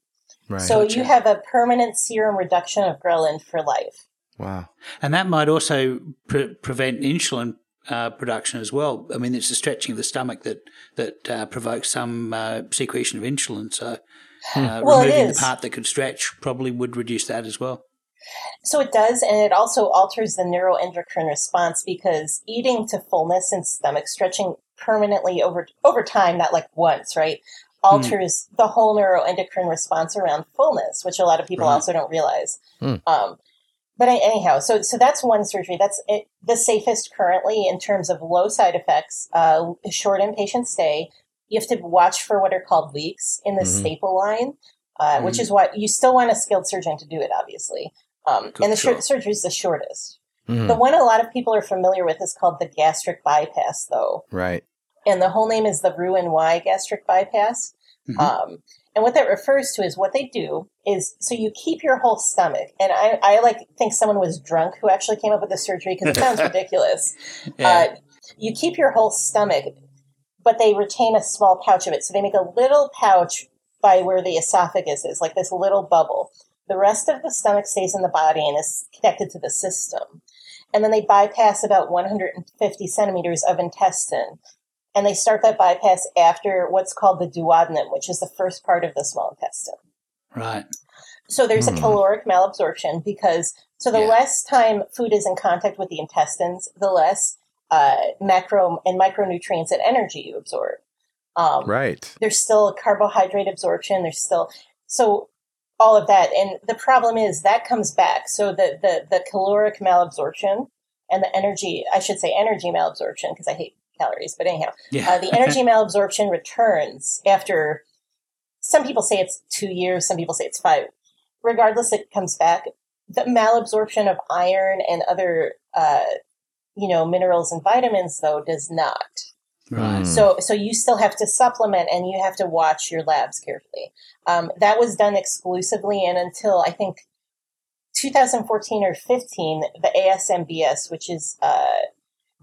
Right. So Gotcha. you have a permanent serum reduction of ghrelin for life. wow. And that might also pre- prevent insulin uh, production as well. I mean, it's the stretching of the stomach that that uh, provokes some uh, secretion of insulin. So, uh, Well, it removing the part that could stretch probably would reduce that as well. So it does, and it also alters the neuroendocrine response because eating to fullness and stomach stretching permanently over over time, not like once, right? Alters the whole neuroendocrine response around fullness, which a lot of people Right. also don't realize. Hmm. Um, but anyhow, so so that's one surgery. That's it, the safest currently in terms of low side effects, uh, short inpatient stay. You have to watch for what are called leaks in the Mhm. staple line, uh, which Mhm. is what you still want a skilled surgeon to do it, obviously. Um, Cool, and the sure. surgery is the shortest. Mhm. The one a lot of people are familiar with is called the gastric bypass, though. Right. And the whole name is the Roux-en-Y gastric bypass. Mhm. Um, and what that refers to is what they do is so you keep your whole stomach. And I, I like think someone was drunk who actually came up with the surgery because it sounds [LAUGHS] ridiculous. Yeah. Uh, you keep your whole stomach, but they retain a small pouch of it. So they make a little pouch by where the esophagus is, like this little bubble. The rest of the stomach stays in the body and is connected to the system. And then they bypass about 150 centimeters of intestine. And they start that bypass after what's called the duodenum, which is the first part of the small intestine. right. So there's Hmm. a caloric malabsorption because so the Yeah. less time food is in contact with the intestines, the less uh, macro and micronutrients and energy you absorb. Um, Right. There's still carbohydrate absorption. There's still so all of that, and the problem is that comes back. So the the the caloric malabsorption and the energy, I should say energy malabsorption because I hate calories, but anyhow, Yeah. uh, the energy [LAUGHS] malabsorption returns after some people say it's two years, some people say it's five. Regardless, it comes back. The malabsorption of iron and other, uh, you know, minerals and vitamins, though, does not. Right. So, so you still have to supplement, and you have to watch your labs carefully. Um, that was done exclusively, and until I think 2014 or 15, the ASMBS, which is uh,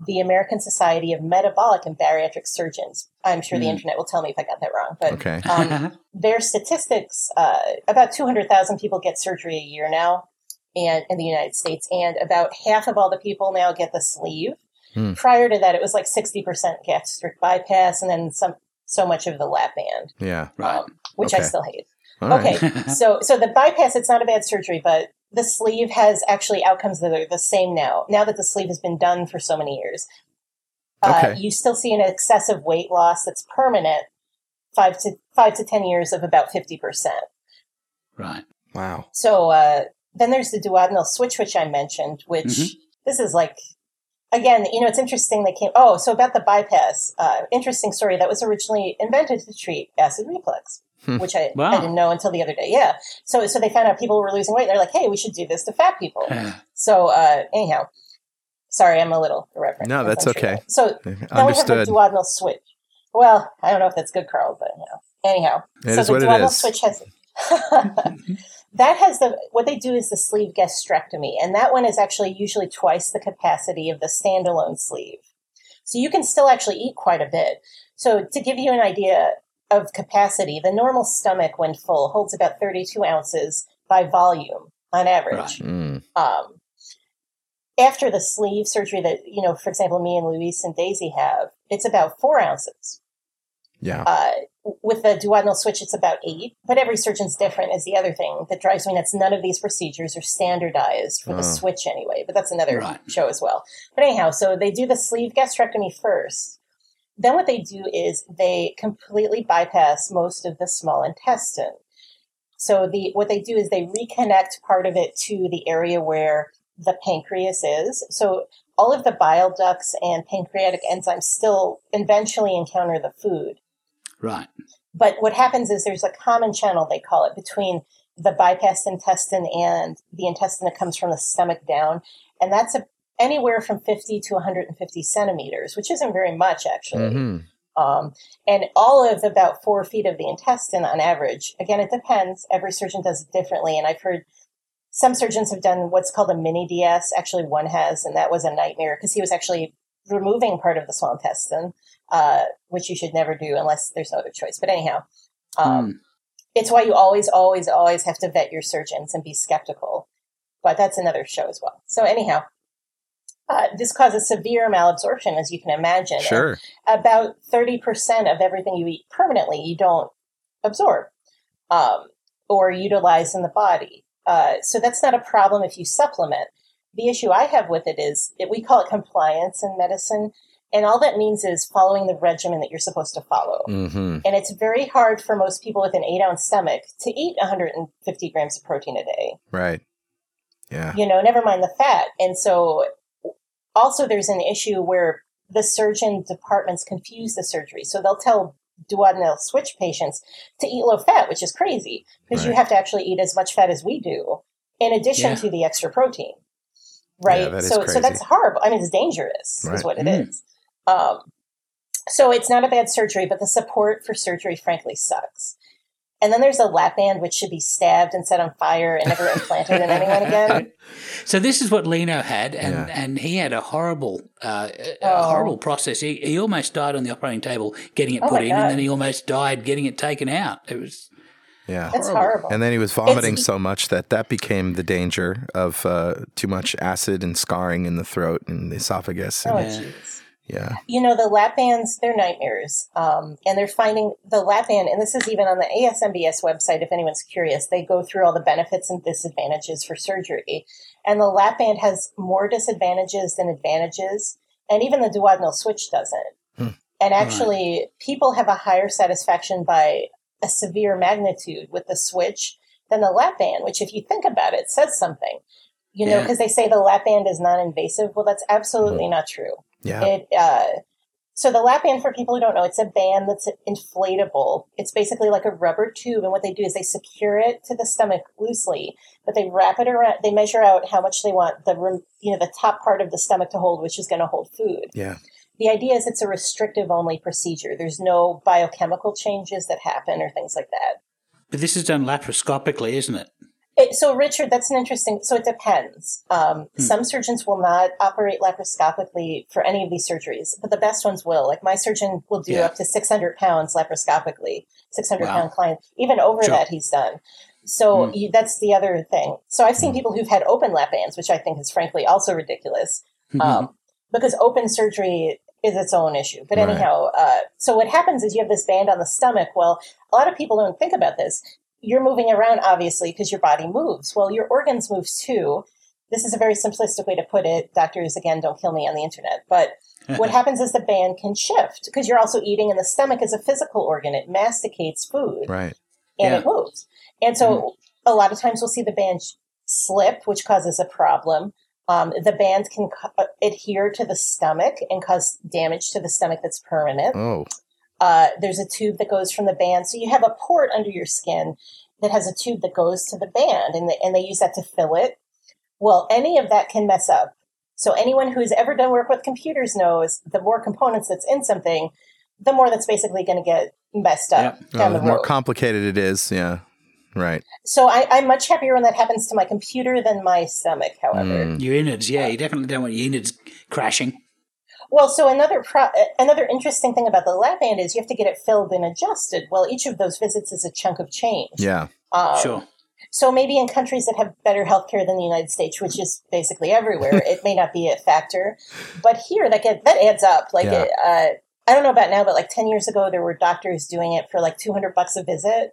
the American Society of Metabolic and Bariatric Surgeons. I'm sure the Hmm. internet will tell me if I got that wrong, but Okay. um, [LAUGHS] their statistics uh, about 200,000 people get surgery a year now and in the United States, and about half of all the people now get the sleeve. Hmm. Prior to that, it was like 60% gastric bypass and then some so much of the lap band, Yeah. right. um, which I still hate. All right. Okay, [LAUGHS] so so the bypass, it's not a bad surgery, but the sleeve has actually outcomes that are the same now. Now that the sleeve has been done for so many years, uh, you still see an excessive weight loss that's permanent, five to five to ten years of about fifty percent. right. Wow. So uh, then there's the duodenal switch, which I mentioned, which Mhm. this is like, again, you know, it's interesting they came, oh, so about the bypass, uh, interesting story. That was originally invented to treat acid reflux, Hmm. which I, Wow. I didn't know until the other day. Yeah. So, so they found out people were losing weight. They're like, hey, we should do this to fat people. [SIGHS] So, uh, anyhow, Sorry, I'm a little irreverent. No, that's okay. So then we have the Understood. duodenal switch. Well, I don't know if that's good, Carl, but you know. Anyhow, It so is the what duodenal is. switch has [LAUGHS] [LAUGHS] that has the what they do is the sleeve gastrectomy, and that one is actually usually twice the capacity of the standalone sleeve. So you can still actually eat quite a bit. So to give you an idea of capacity, the normal stomach, when full, holds about 32 ounces by volume on average. Right. Mm. Um, after the sleeve surgery that, you know, for example, me and Luis and Daisy have, it's about four ounces. Yeah. Uh, with the duodenal switch, it's about eight, but every surgeon's different is the other thing that drives me nuts. None of these procedures are standardized for Oh. the switch anyway, but that's another Right. show as well. But anyhow, so they do the sleeve gastrectomy first. Then what they do is they completely bypass most of the small intestine. So the what they do is they reconnect part of it to the area where the pancreas is. So all of the bile ducts and pancreatic enzymes still eventually encounter the food. Right. But what happens is there's a common channel, they call it, between the bypassed intestine and the intestine that comes from the stomach down. And that's a, anywhere from 50 to 150 centimeters, which isn't very much actually. Mhm. Um, and all of about four feet of the intestine on average. Again, it depends. Every surgeon does it differently. And I've heard some surgeons have done what's called a mini DS. Actually, one has, and that was a nightmare because he was actually removing part of the small intestine, uh, which you should never do unless there's no other choice. But anyhow, um, Mm. it's why you always, always, always have to vet your surgeons and be skeptical. But that's another show as well. So anyhow, uh, this causes severe malabsorption, as you can imagine. And Sure. about 30% of everything you eat permanently you don't absorb um, or utilize in the body. Uh, so that's not a problem if you supplement. The issue I have with it is that we call it compliance in medicine. And all that means is following the regimen that you're supposed to follow. hmm And it's very hard for most people with an eight ounce stomach to eat 150 grams of protein a day Right. Yeah. you know, never mind the fat. And so also there's an issue where the surgeon departments confuse the surgery. So they'll tell duodenal switch patients to eat low fat, which is crazy because you have to actually eat as much fat as we do in addition Yeah. to the extra protein. Right. Yeah, that is so so that's horrible. I mean it's dangerous Right. is what it Mm. is. Um so it's not a bad surgery, but the support for surgery frankly sucks. And then there's a lap band which should be stabbed and set on fire and never implanted in anyone again. [LAUGHS] So this is what Lino had, and, Yeah. and he had a horrible, uh, a Oh. horrible process. He, he almost died on the operating table getting it Oh put my in, and then he almost died getting it taken out. It was Yeah. That's horrible. And then he was vomiting It's- so much that that became the danger of uh, too much acid and scarring in the throat and the esophagus. Oh, And, Yeah. Yeah. You know, the lap bands, they're nightmares. Um, and they're finding the lap band, and this is even on the ASMBS website if anyone's curious. They go through all the benefits and disadvantages for surgery. And the lap band has more disadvantages than advantages. And even the duodenal switch doesn't. Hmm. And actually, people have a higher satisfaction by a severe magnitude with the switch than the lap band, which, if you think about it, says something. You know, Yeah. because they say the lap band is non invasive. Well, that's absolutely not true. Yeah. It uh, so the lap band for people who don't know, it's a band that's inflatable. It's basically like a rubber tube, and what they do is they secure it to the stomach loosely, but they wrap it around. They measure out how much they want the rem- you know the top part of the stomach to hold, which is going to hold food. yeah. The idea is it's a restrictive only procedure. There's no biochemical changes that happen or things like that. But this is done laparoscopically, isn't it? It, so, Richard, that's an interesting. So, it depends. Um, Hmm. Some surgeons will not operate laparoscopically for any of these surgeries, but the best ones will. Like my surgeon will do Yeah. up to 600 pounds laparoscopically, 600 Wow. pound client. Even over Sure. that, he's done. So Hmm. you, that's the other thing. So I've seen people who've had open lap bands, which I think is frankly also ridiculous, Mm-hmm. um, because open surgery is its own issue. But Right. anyhow, uh, so what happens is you have this band on the stomach. Well, a lot of people don't think about this. You're moving around, obviously, because your body moves. Well, your organs move too. This is a very simplistic way to put it. Doctors, again, don't kill me on the internet. But [LAUGHS] what happens is the band can shift because you're also eating, and the stomach is a physical organ. It masticates food Right. and Yeah. it moves. And so a lot of times we'll see the band slip, which causes a problem. Um, the band can co- adhere to the stomach and cause damage to the stomach that's permanent. Oh. Uh, there's a tube that goes from the band. So you have a port under your skin that has a tube that goes to the band, and, the, and they use that to fill it. Well, any of that can mess up So anyone who's ever done work with computers knows the more components that's in something, the more that's basically going to get messed up Yep. down Uh, the the more road. complicated it is, yeah. Right. so I, I'm much happier when that happens to my computer than my stomach, however. Mm. Your innards, yeah, you definitely don't want your innards crashing. Well, so another pro- another interesting thing about the lap band is you have to get it filled and adjusted. Well, each of those visits is a chunk of change. Yeah. Um, Sure. So maybe in countries that have better healthcare than the United States, which is basically everywhere, [LAUGHS] it may not be a factor. But here, that get, that adds up. Like, Yeah. it, uh, I don't know about now, but like ten years ago, there were doctors doing it for like two hundred bucks a visit,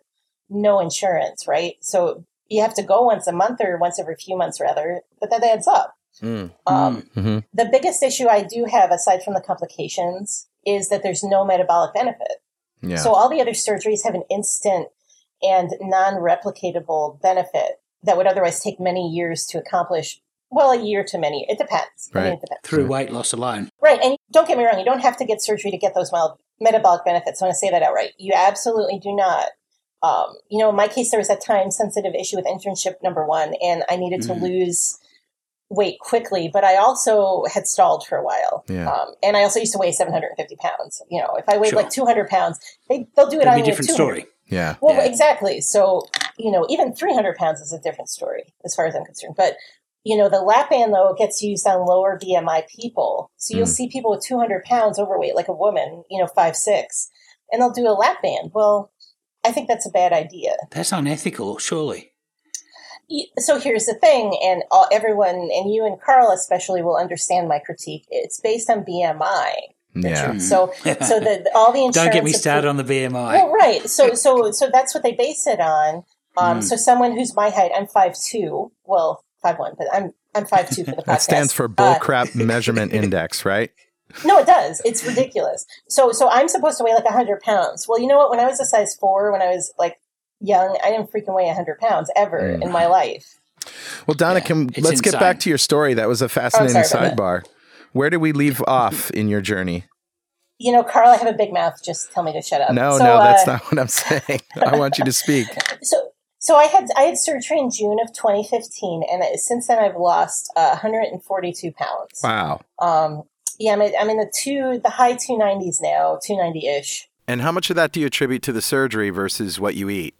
no insurance, right? So you have to go once a month or once every few months, rather. But that adds up. Mm. Um, hmm the biggest issue I do have, aside from the complications, is that there's no metabolic benefit. Yeah. So all the other surgeries have an instant and non-replicatable benefit that would otherwise take many years to accomplish. Well, a year to many. It depends. I mean, Right. it depends. Through weight loss alone. Right. And don't get me wrong, you don't have to get surgery to get those mild metabolic benefits. I want to say that outright. You absolutely do not. Um, you know, in my case, there was a time sensitive issue with internship number one, and I needed to Mhm. lose weight quickly, but I also had stalled for a while. Yeah. Um, and I also used to weigh 750 pounds. You know, if I weighed Sure. like 200 pounds, they, they'll do it That'd on be a you at different story. yeah. Well, Yeah. exactly. So, you know, even 300 pounds is a different story as far as I'm concerned. But, you know, the lap band, though, gets used on lower BMI people. So you'll Mm. see people with 200 pounds overweight, like a woman, you know, five, six, and they'll do a lap band. Well, I think that's a bad idea. That's unethical, surely. Y- So here's the thing, and all, everyone, and you and Carl especially, will understand my critique. It's based on BMI. Yeah. So, [LAUGHS] so the all the insurance. Don't get me started on the BMI. Well, right. So, [LAUGHS] so, so that's what they base it on. Um, Mm. So, someone who's my height, I'm five two. Well, five one, but I'm I'm five two for the podcast. [LAUGHS] That stands for Uh, bullcrap measurement index, right? no, it does. It's ridiculous. So, so I'm supposed to weigh like hundred pounds. Well, you know what? When I was a size four, when I was like young, I didn't freaking weigh hundred pounds ever Mm. in my life. Well, Donna, Yeah, can let's get back to your story. That was a fascinating sorry about sidebar. Where do we leave off in your journey? You know, Carl, I have a big mouth. Just tell me to shut up. No, So, no, that's uh, not what I'm saying. [LAUGHS] I want you to speak. So, so I had I had surgery in June of 2015, and since then I've lost uh, 142 pounds. Wow. Um, yeah, I'm, I'm in the two, the high 290s now, 290 ish. And how much of that do you attribute to the surgery versus what you eat?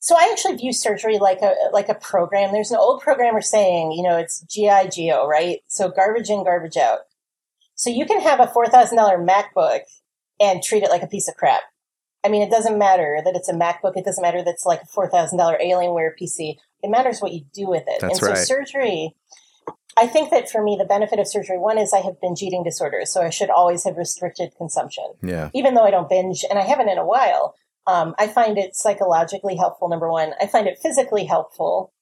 So I actually view surgery like a like a program. There's an old programmer saying, you know, it's GIGO, right? So garbage in, garbage out. So you can have a four thousand dollar MacBook and treat it like a piece of crap. I mean, it doesn't matter that it's a MacBook. It doesn't matter that it's like a four thousand dollar Alienware PC. It matters what you do with it. That's and so right. surgery. I think that for me, the benefit of surgery one is I have binge eating disorders, so I should always have restricted consumption Yeah. even though I don't binge and I haven't in a while, um, I find it psychologically helpful. Number one, I find it physically helpful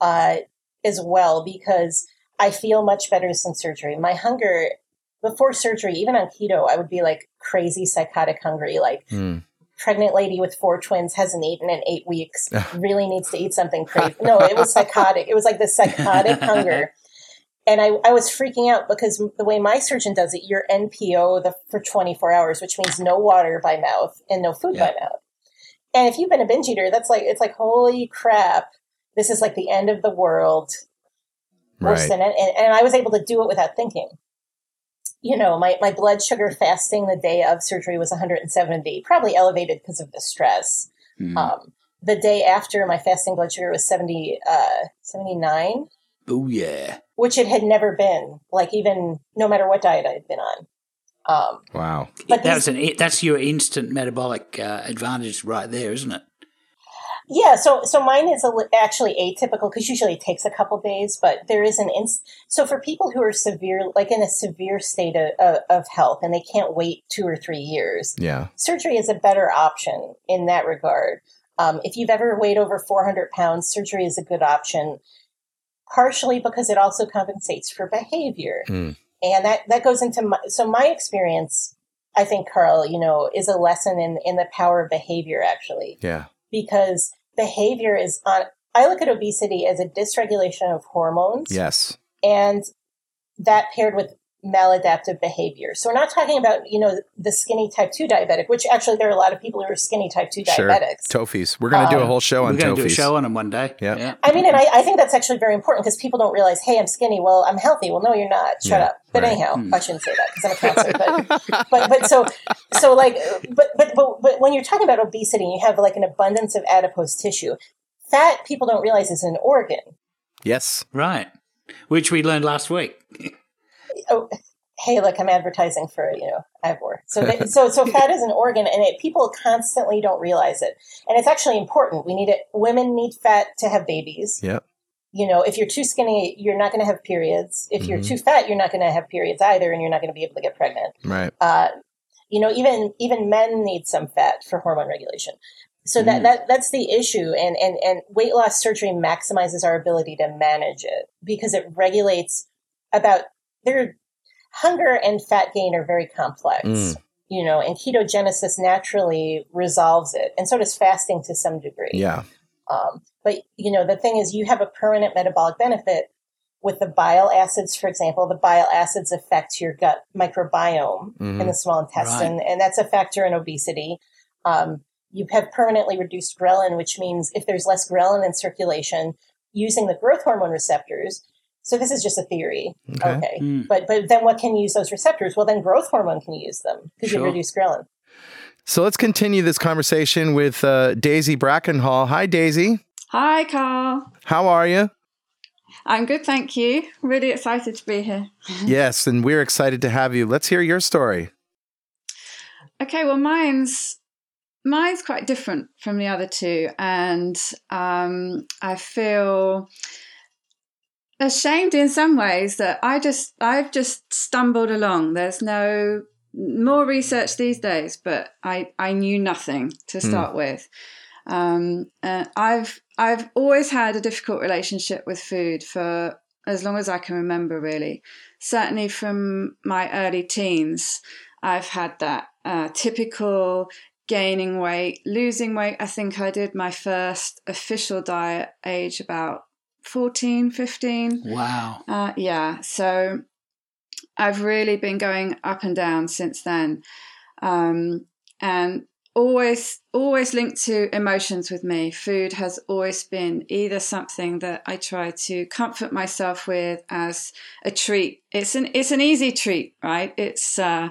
uh, as well because I feel much better since surgery. My hunger before surgery, even on keto, I would be like crazy psychotic hungry, like Mm. pregnant lady with four twins hasn't eaten in eight weeks, [LAUGHS] really needs to eat something crazy. No, it was psychotic. It was like this psychotic [LAUGHS] hunger. And I, I was freaking out because the way my surgeon does it, you're NPO the, for 24 hours, which means no water by mouth and no food Yeah. by mouth. And if you've been a binge eater, that's like, it's like, holy crap, this is like the end of the world. Worse Right. than it. And, and I was able to do it without thinking. You know, my, my blood sugar fasting the day of surgery was 170, probably elevated because of the stress. Mm. Um, the day after, my fasting blood sugar was 70, uh, 79 oh, yeah. which it had never been, like even no matter what diet I had been on. Um, Wow. But that was an, that's your instant metabolic uh, advantage right there, isn't it? yeah, so so mine is a, actually atypical because usually it takes a couple days, but there is an inst. So for people who are severe, like in a severe state of, of, of health, and they can't wait two or three years, Yeah. surgery is a better option in that regard. Um, if you've ever weighed over 400 pounds, surgery is a good option, partially because it also compensates for behavior. Mm. And that, that goes into my, so my experience, I think, Carl, you know, is a lesson in, in the power of behavior, actually, Yeah. because behavior is on, I look at obesity as a dysregulation of hormones Yes. and that paired with maladaptive behavior. So we're not talking about, you know, the skinny type 2 diabetic, which actually there are a lot of people who are skinny type 2 Sure. diabetics. Tofis. We're going to do a Um, whole show on We're going to do a show on them one day. Yeah. I mean, and I, I think that's actually very important because people don't realize, hey, I'm skinny. Well, I'm healthy. Well, no, you're not. Shut Yeah, up. But right. anyhow, I shouldn't say that because I'm a counselor. But, [LAUGHS] but, but so, so like, but, but, but, but when you're talking about obesity, and you have like an abundance of adipose tissue. Fat people don't realize is an organ. Yes. Right. Which we learned last week. [LAUGHS] oh, hey, look, I'm advertising for you know Ivor. So, [LAUGHS] so, so fat is an organ, and it, people constantly don't realize it, and it's actually important. We need it. Women need fat to have babies. Yep. You know, if you're too skinny, you're not going to have periods. If you're Mhm. too fat, you're not going to have periods either, and you're not going to be able to get pregnant. Right. Uh, you know, even even men need some fat for hormone regulation. So that, Mm. that that's the issue, and, and and weight loss surgery maximizes our ability to manage it because it regulates about their hunger and fat gain are very complex. Mm. You know, and ketogenesis naturally resolves it, and so does fasting to some degree. Yeah. Um, but you know, the thing is, you have a permanent metabolic benefit with the bile acids. For example, the bile acids affect your gut microbiome Mhm. in the small intestine, and that's a factor in obesity. Um, you have permanently reduced ghrelin, which means if there's less ghrelin in circulation, using the growth hormone receptors. So this is just a theory, Okay. okay? Mm. But but then what can use those receptors? Well, then growth hormone can use them because Sure. you reduce ghrelin. So let's continue this conversation with uh, Daisy Brackenhall. Hi, Daisy. Hi, Carl. How are you? I'm good, thank you. Really excited to be here. [LAUGHS] yes, and we're excited to have you. Let's hear your story. Okay, well, mine's mine's quite different from the other two, and um, I feel ashamed in some ways that I just I've just stumbled along. There's no more research these days, but I I knew nothing to Hmm. start with. Um, uh, I've I've always had a difficult relationship with food for as long as I can remember, really. Certainly from my early teens, I've had that uh, typical gaining weight, losing weight. I think I did my first official diet age about 14, 15. Wow. Uh, yeah, so I've really been going up and down since then, um, and always, always linked to emotions with me. Food has always been either something that I try to comfort myself with as a treat. It's an, it's an easy treat, right? It's, uh,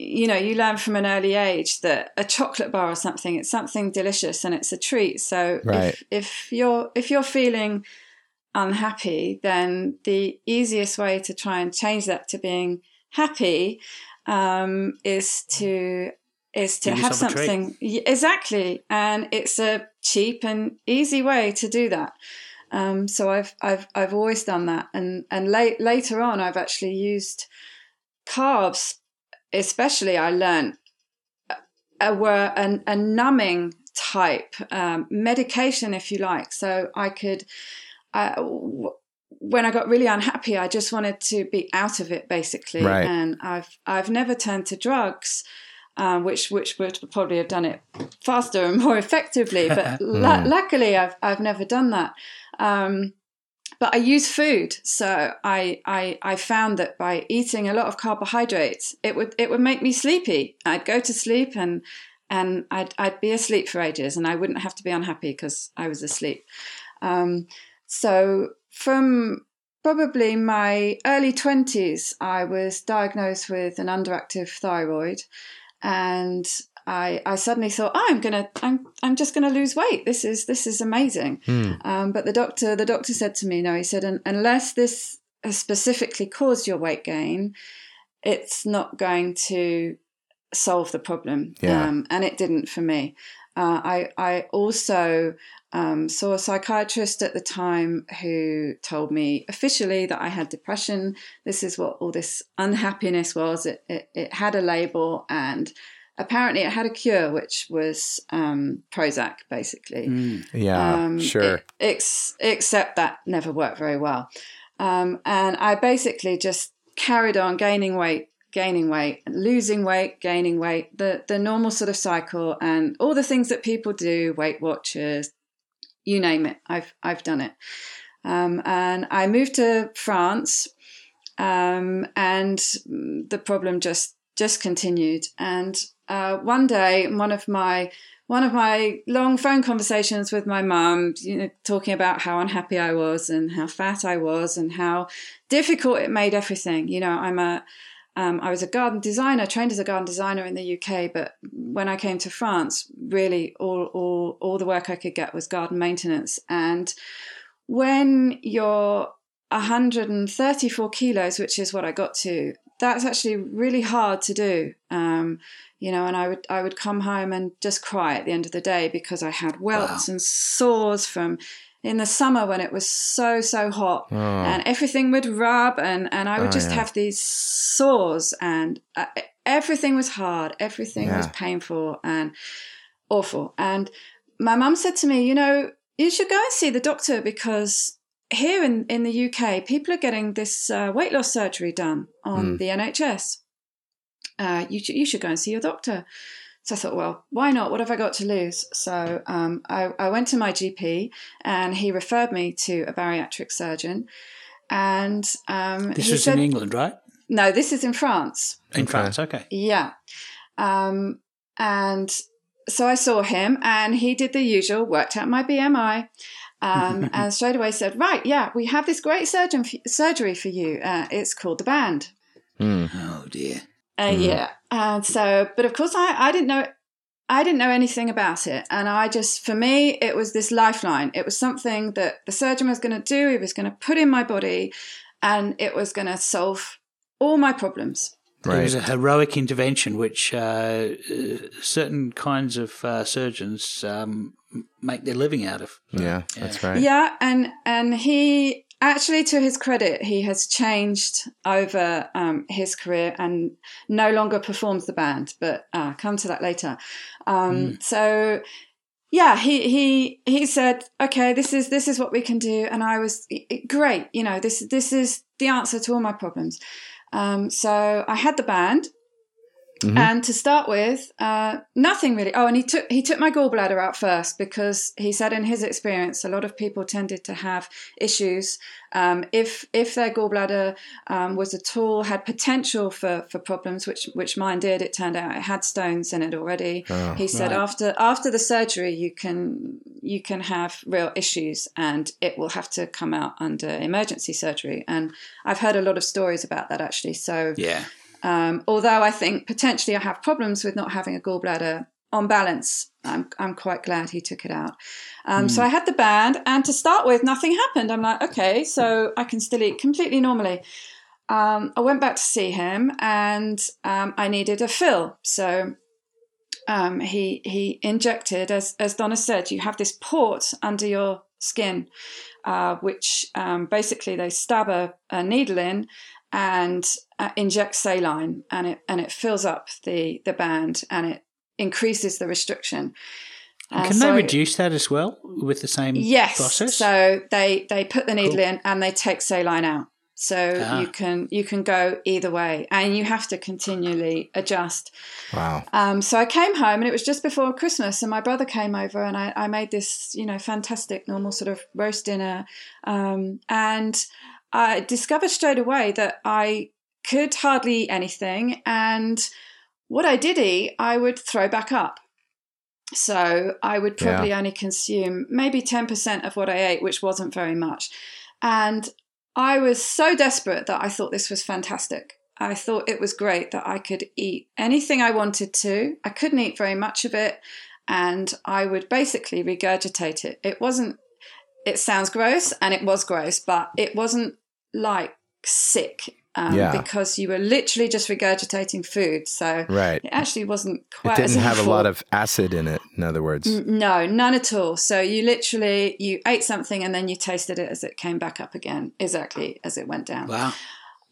you know, you learn from an early age that a chocolate bar or something, it's something delicious and it's a treat. So Right. if, if you're, if you're feeling unhappy, then the easiest way to try and change that to being happy um, is to is to Give have yourself a treat. something exactly, and it's a cheap and easy way to do that. Um, so I've I've I've always done that, and and late, later on, I've actually used carbs. Especially, I learned uh, were an, a numbing type um, medication, if you like. So I could, uh, w- when I got really unhappy, I just wanted to be out of it, basically. Right. And I've I've never turned to drugs. Um, which which would probably have done it faster and more [LAUGHS] effectively, but [LAUGHS] Mm. luckily I've I've never done that. Um, but I use food, so I, I I found that by eating a lot of carbohydrates, it would it would make me sleepy. I'd go to sleep and and I'd I'd be asleep for ages, and I wouldn't have to be unhappy because I was asleep. Um, so from probably my early twenties, I was diagnosed with an underactive thyroid, and I, I suddenly thought, oh, I'm gonna, I'm, I'm just gonna lose weight. This is, this is amazing. Hmm. Um, but the doctor, the doctor said to me, no, he said, unless this has specifically caused your weight gain, it's not going to solve the problem. Yeah. Um, and it didn't for me. Uh, I, I also um, saw a psychiatrist at the time who told me officially that I had depression. This is what all this unhappiness was. It, it, it had a label and apparently it had a cure, which was um, Prozac, basically. Mm. Yeah, Um, sure. Ex- except that never worked very well. Um, and I basically just carried on gaining weight, gaining weight, losing weight, gaining weight, the, the normal sort of cycle and all the things that people do, Weight Watchers, you name it. I've, I've done it. Um, and I moved to France um, and the problem just just continued. And uh, one day, one of my one of my long phone conversations with my mum, you know, talking about how unhappy I was and how fat I was and how difficult it made everything. You know, I'm a um, I was a garden designer, trained as a garden designer in the UK, but when I came to France, really all, all, all the work I could get was garden maintenance. And when you're 134 kilos, which is what I got to, that's actually really hard to do. Um, you know, and I would I would come home and just cry at the end of the day because I had welts wow. and sores from in the summer when it was so so hot oh. and everything would rub and and I would oh, just yeah. have these sores and uh, everything was hard everything yeah. was painful and awful and my mum said to me you know you should go and see the doctor because here in in the UK people are getting this uh, weight loss surgery done on mm. the NHS uh, you, you should go and see your doctor so I thought, well, why not? What have I got to lose? So um, I, I, went to my GP and he referred me to a bariatric surgeon. And um, this was said, in England, right? No, this is in France. In okay. France, okay. Yeah. Um, and so I saw him and he did the usual, worked out my BMI. Um, and straight away said, "Right, yeah, we have this great surgeon f- surgery for you. Uh, it's called the band." Mm. Oh dear. Uh, mm. Yeah. And so, but of course, I, I didn't know. I didn't know anything about it. And I just, for me, it was this lifeline. It was something that the surgeon was going to do. He was going to put in my body and it was going to solve all my problems. Right. It was a heroic intervention, which uh, uh, certain kinds of uh, surgeons um, make their living out of. Yeah, yeah, that's right. Yeah, and and he Actually, to his credit, he has changed over um, his career and no longer performs the band. But uh, come to that later. Um, mm. So, yeah, he he he said, "Okay, this is this is what we can do," and I was great. You know, this this is the answer to all my problems. Um, so I had the band. Mm-hmm. And to start with, uh, nothing really. Oh, and he took he took my gallbladder out first because he said in his experience, a lot of people tended to have issues um, if if their gallbladder um, was at all had potential for for problems, which which mine did. It turned out it had stones in it already. Oh, he said right. after after the surgery, you can you can have real issues, and it will have to come out under emergency surgery. And I've heard a lot of stories about that actually. So yeah. Um, although I think potentially I have problems with not having a gallbladder, on balance, I'm, I'm quite glad he took it out. Um, mm. So hmm. I had the band, and to start with, nothing happened. I'm like, okay, so I can still eat completely normally. Um, I went back to see him, and um, I needed a fill. So um, he he injected, as as Donna said, you have this port under your skin, uh, which um, basically they stab a, a needle in, and uh, inject saline and it and it fills up the the band and it increases the restriction. Uh, Can so, they reduce that as well with the same yes, process? So they they put the needle cool. in and they take saline out. So ah. you can you can go either way, and you have to continually adjust. Wow. Um, so I came home, and it was just before Christmas, and my brother came over, and I, I made this you know fantastic normal sort of roast dinner, um, and I discovered straight away that I could hardly eat anything. And what I did eat, I would throw back up. So I would probably yeah. only consume maybe 10% of what I ate, which wasn't very much. And I was so desperate that I thought this was fantastic. I thought it was great that I could eat anything I wanted to. I couldn't eat very much of it, and I would basically regurgitate it. It wasn't, it sounds gross, and it was gross, but it wasn't like sick um, yeah. because you were literally just regurgitating food. So right. it actually wasn't quite. It didn't have a lot of acid in it. In other words, N- no, none at all. So you literally you ate something and then you tasted it as it came back up again, exactly as it went down. Wow.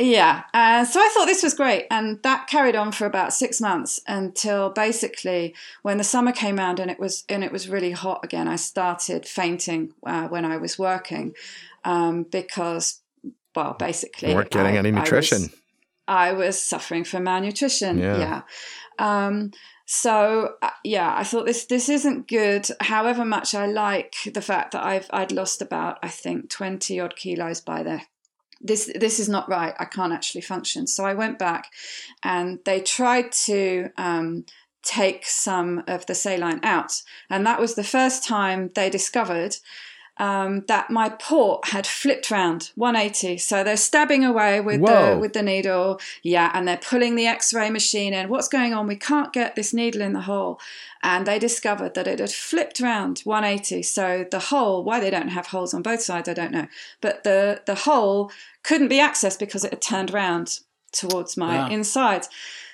Yeah, uh, so I thought this was great, and that carried on for about six months until basically when the summer came around and it was and it was really hot again. I started fainting uh, when I was working um, because well, basically, you weren't getting I, any nutrition. I was, I was, suffering from malnutrition. Yeah. yeah. Um, so uh, yeah, I thought this this isn't good. However much I like the fact that I've I'd lost about I think twenty odd kilos by the this this is not right. I can't actually function. So I went back, and they tried to um, take some of the saline out, and that was the first time they discovered um, that my port had flipped round 180. So they're stabbing away with Whoa. the with the needle, yeah, and they're pulling the X-ray machine in. What's going on? We can't get this needle in the hole, and they discovered that it had flipped round 180. So the hole, why they don't have holes on both sides, I don't know, but the the hole couldn't be accessed because it had turned round towards my Wow. insides.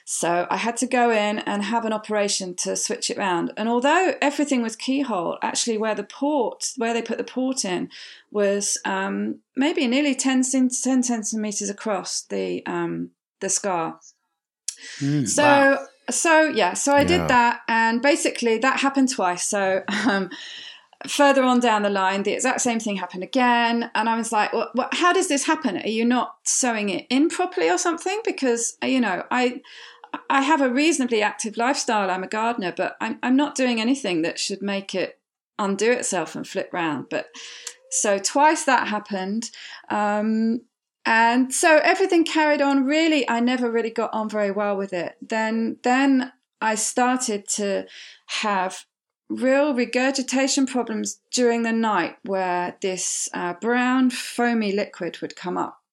So I had to go in and have an operation to switch it round. And although everything was keyhole, actually where the port, where they put the port in, was um, maybe nearly 10, 10 centimeters across the um, the scar. Mm, So wow. so yeah, so I Yeah. did that, and basically that happened twice. So um, further on down the line, the exact same thing happened again, and I was like, well, well, "How does this happen? Are you not sewing it in properly or something?" Because you know, I I have a reasonably active lifestyle. I'm a gardener, but I'm I'm not doing anything that should make it undo itself and flip round. But so twice that happened. Um, and so everything carried on really i never really got on very well with it then then i started to have real regurgitation problems during the night where this uh, brown foamy liquid would come up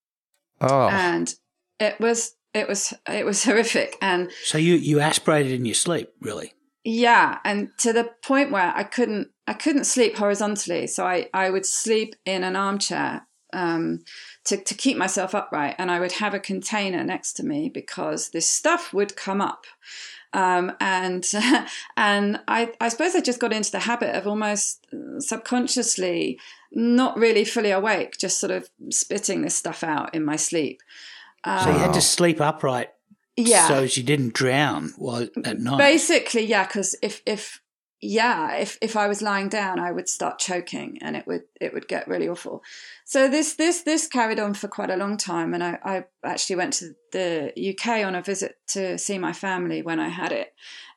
Oh, and it was it was it was [LAUGHS] horrific and so you you aspirated in your sleep, really? yeah and to the point where i couldn't i couldn't sleep horizontally so i i would sleep in an armchair um to, to keep myself upright and i would have a container next to me because this stuff would come up um, and [LAUGHS] and I, I suppose I just got into the habit of almost uh, subconsciously not really fully awake, just sort of spitting this stuff out in my sleep. So you Um, had to sleep upright, yeah, so you didn't drown while at night. Basically, yeah, because if if yeah, if if I was lying down, I would start choking, and it would it would get really awful. So this this this carried on for quite a long time, and I, I actually went to the UK on a visit to see my family when I had it,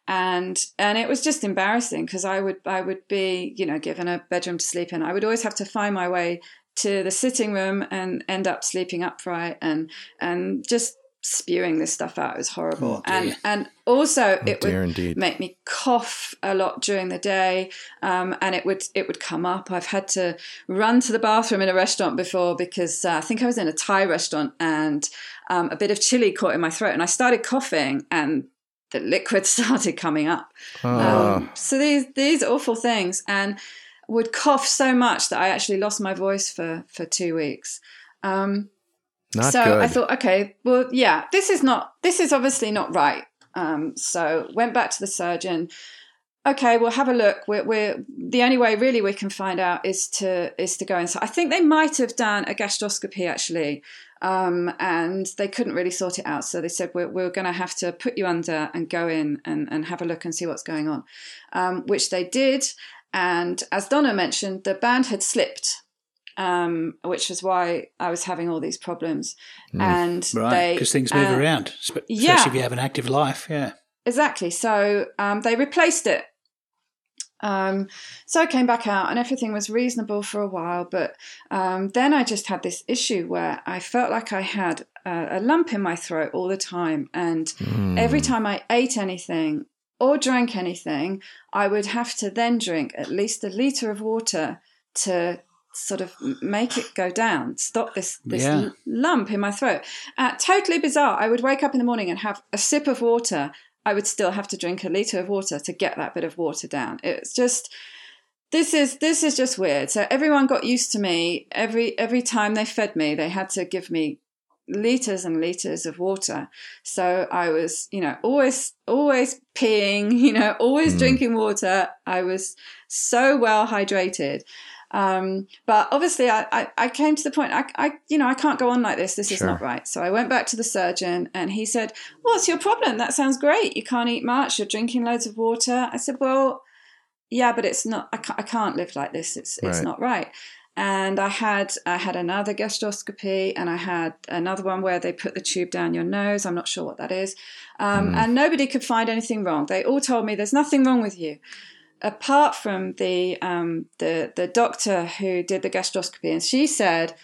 and and it was just embarrassing because I would I would be you know given a bedroom to sleep in. I would always have to find my way to the sitting room and end up sleeping upright and and just spewing this stuff out. It was horrible, Oh, and and also oh it would indeed. make me cough a lot during the day um, and it would it would come up. I've had to run to the bathroom in a restaurant before because uh, i think i was in a thai restaurant and um, a bit of chili caught in my throat and i started coughing and the liquid [LAUGHS] started coming up. Oh, um, so these these awful things. And would cough so much that i actually lost my voice for for two weeks um, not so good. I thought, okay, well, yeah, this is not, this is obviously not right. Um, so went back to the surgeon. Okay, we'll have a look. We're, we're the only way really we can find out is to is to go inside. I think they might have done a gastroscopy actually, um, and they couldn't really sort it out. So they said we're, we're going to have to put you under and go in and, and have a look and see what's going on, um, which they did. And as Donna mentioned, the band had slipped um, which was why I was having all these problems. And right, because things move uh, around, especially yeah. if you have an active life. Yeah. Exactly. So um, they replaced it. Um, so I came back out and everything was reasonable for a while, but um, then I just had this issue where I felt like I had a, a lump in my throat all the time, and Hmm. every time I ate anything or drank anything, I would have to then drink at least a liter of water to sort of make it go down, stop this this Yeah. lump in my throat. Uh, totally bizarre. I would wake up in the morning and have a sip of water. I would still have to drink a liter of water to get that bit of water down. It's just this is this is just weird. So everyone got used to me. Every every time they fed me, they had to give me liters and liters of water. So I was, you know, always always peeing, [LAUGHS] you know, always Mm. drinking water. I was so well hydrated. Um, but obviously, I, I, I came to the point. I, I, you know, I can't go on like this. This is not right. So I went back to the surgeon, and he said, "What's your problem? That sounds great. You can't eat much. You're drinking loads of water." I said, "Well, yeah, but it's not. I can't, I can't live like this. It's it's Right. not right." And I had I had another gastroscopy, and I had another one where they put the tube down your nose. I'm not sure what that is, um, and nobody could find anything wrong. They all told me there's nothing wrong with you apart from the um, the the doctor who did the gastroscopy, and she said,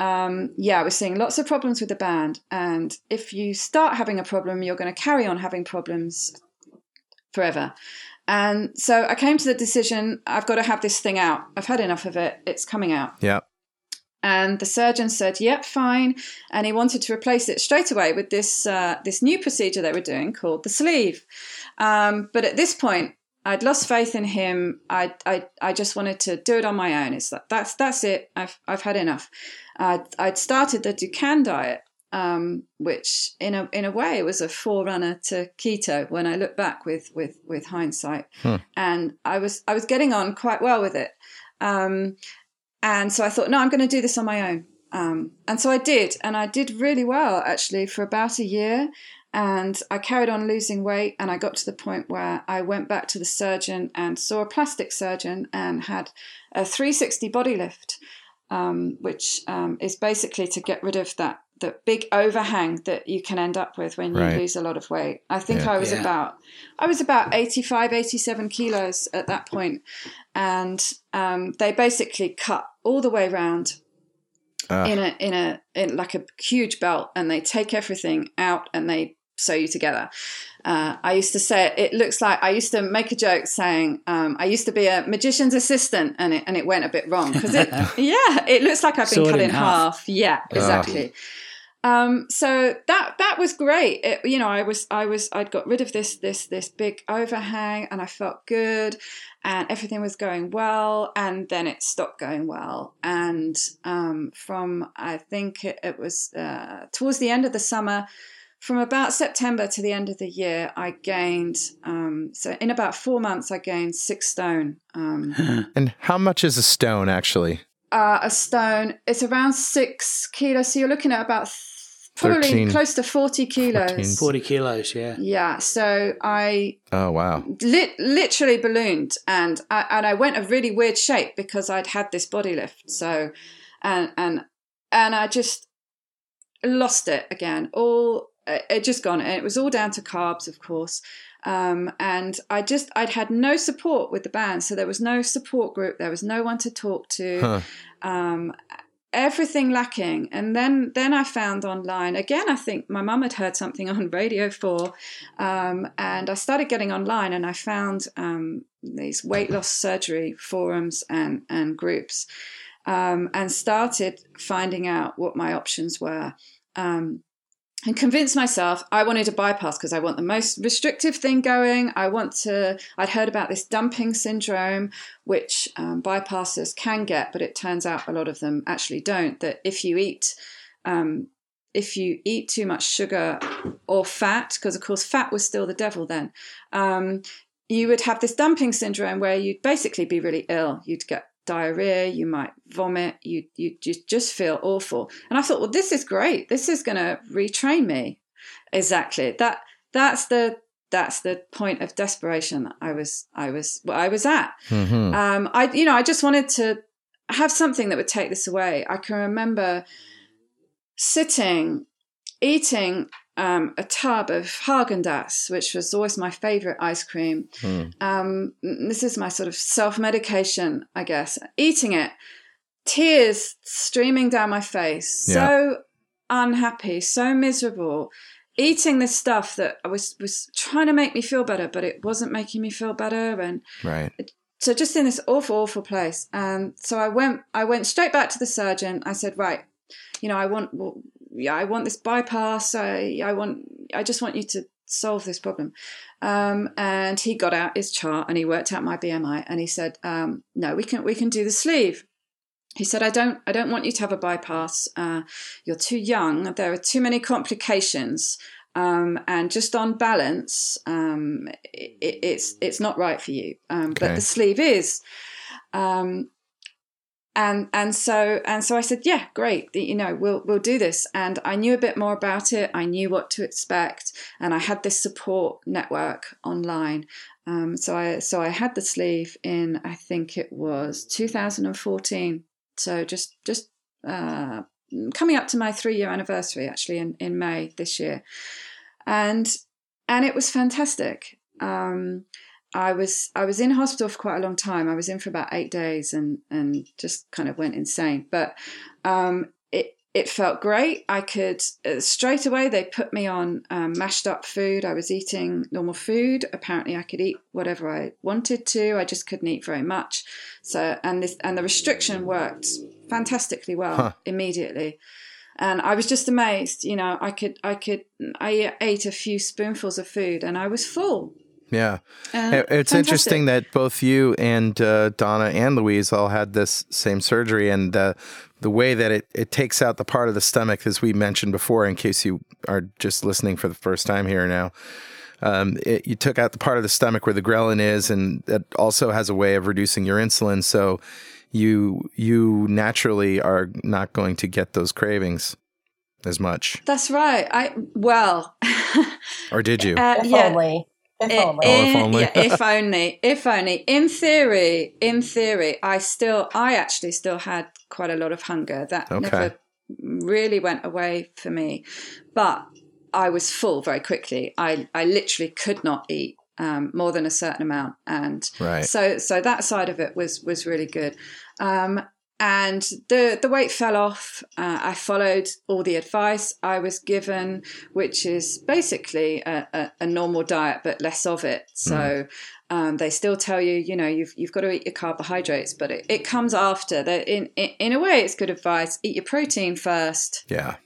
um, yeah, we're seeing lots of problems with the band. And if you start having a problem, you're going to carry on having problems forever. And so I came to the decision I've got to have this thing out. I've had enough of it. It's coming out. Yeah. And the surgeon said, "Yep, fine," and he wanted to replace it straight away with this uh, this new procedure they were doing called the sleeve. Um, but at this point, I'd lost faith in him. I, I, I just wanted to do it on my own. It's like, that's that's it. I've I've had enough. I'd, I'd started the Dukan diet, um, which in a in a way was a forerunner to keto. When I look back with with with hindsight, Hmm. and I was I was getting on quite well with it. Um, and so I thought, no, I'm going to do this on my own. Um, and so I did, and I did really well actually for about a year. And I carried on losing weight, and I got to the point where I went back to the surgeon and saw a plastic surgeon and had a 360 body lift, um, which um, is basically to get rid of that the big overhang that you can end up with when you Right. lose a lot of weight. I think Yeah. I was Yeah. about I was about 85, 87 kilos at that point, and um, they basically cut all the way around Ah. in a in a in like a huge belt, and they take everything out and they sew you together. Uh, I used to say it looks like I used to make a joke saying um, I used to be a magician's assistant, and it and it went a bit wrong because it [LAUGHS] yeah it looks like I've been Saw it cut in in half. half. Yeah, exactly. Um, so that that was great. It, you know, I was I was I'd got rid of this this this big overhang, and I felt good, and everything was going well. And then it stopped going well. And um, from I think it, it was uh, towards the end of the summer, from about September to the end of the year, I gained. Um, so in about four months, I gained six stone. Um, [LAUGHS] And how much is a stone actually? uh, a stone. It's around six kilos. So you're looking at about probably 13, close to 40 kilos. 14. 40 kilos, yeah. Yeah. So I Oh wow. lit, literally ballooned and I, and I went a really weird shape because I'd had this body lift. So, and, and, and I just lost it again. All, it just gone. And it was all down to carbs, of course. Um, and I just, I'd had no support with the band. So there was no support group. There was no one to talk to Huh. um, everything lacking. And then then I found online again. I think my mum had heard something [LAUGHS] on Radio Four, um, and I started getting online, and I found um, these weight loss surgery forums and and groups, um, and started finding out what my options were. And convinced myself I wanted a bypass because I want the most restrictive thing going. I want to, I'd heard about this dumping syndrome, which um, bypassers can get, but it turns out a lot of them actually don't. That if you eat, um, if you eat too much sugar or fat, because of course fat was still the devil then, um, you would have this dumping syndrome where you'd basically be really ill. You'd get diarrhea, you might vomit, you you just just feel awful. And I thought, well, this is great. This is going to retrain me. Exactly. That that's the that's the point of desperation I was I was I was at. Mhm. Um, I you know I just wanted to have something that would take this away. I can remember sitting eating um, a tub of Haagen Dazs, which was always my favorite ice cream. Hmm. Um, this is my sort of self medication, I guess. Eating it, tears streaming down my face, so unhappy, so miserable. Eating this stuff that I was was trying to make me feel better, but it wasn't making me feel better, and Right. so just in this awful, awful place. And so I went, I went straight back to the surgeon. I said, right, you know, I want, yeah, I want this bypass. I, I want, I just want you to solve this problem. Um, and he got out his chart and he worked out my BMI and he said, um, no, we can, we can do the sleeve. He said, I don't, I don't want you to have a bypass. Uh, you're too young. There are too many complications. Um, and just on balance, um, it, it's it's not right for you. Um, Okay. But the sleeve is, um, and and so and so I said, yeah, great. You know, we'll we'll do this. And I knew a bit more about it. I knew what to expect, and I had this support network online. Um, so I so I had the sleeve in I think it was 2014. So just just uh, coming up to my three year anniversary actually in, in May this year. And and it was fantastic. Um, I was I was in hospital for quite a long time. I was in for about eight days and and just kind of went insane. But um, it it felt great. I could uh, straight away. They put me on um, mashed up food. I was eating normal food. Apparently, I could eat whatever I wanted to. I just couldn't eat very much. So, and this and the restriction worked fantastically well huh. immediately. And I was just amazed. You know, I could, I could, I ate a few spoonfuls of food, and I was full. Yeah. Uh, it's fantastic. interesting that both you and uh, Donna and Louise all had this same surgery, and uh, the way that it, it takes out the part of the stomach, as we mentioned before, in case you are just listening for the first time here now. Um, it, you took out the part of the stomach where the ghrelin is, and that also has a way of reducing your insulin. So you you naturally are not going to get those cravings as much. That's right. I well, [LAUGHS] or did you? Uh, yeah. Only. If only. In, oh, if only. yeah, if only. If only. In theory, in theory, I still, I actually still had quite a lot of hunger. That okay. never really went away for me, but I was full very quickly. I, I literally could not eat um, more than a certain amount, and right. so, so that side of it was was really good. Um, and the the weight fell off. Uh, I followed all the advice I was given, which is basically a, a, a normal diet but less of it. So mm. um, they still tell you, you know, you've you've got to eat your carbohydrates, but it, it comes after. That in, in in a way, it's good advice. Eat your protein first. Yeah.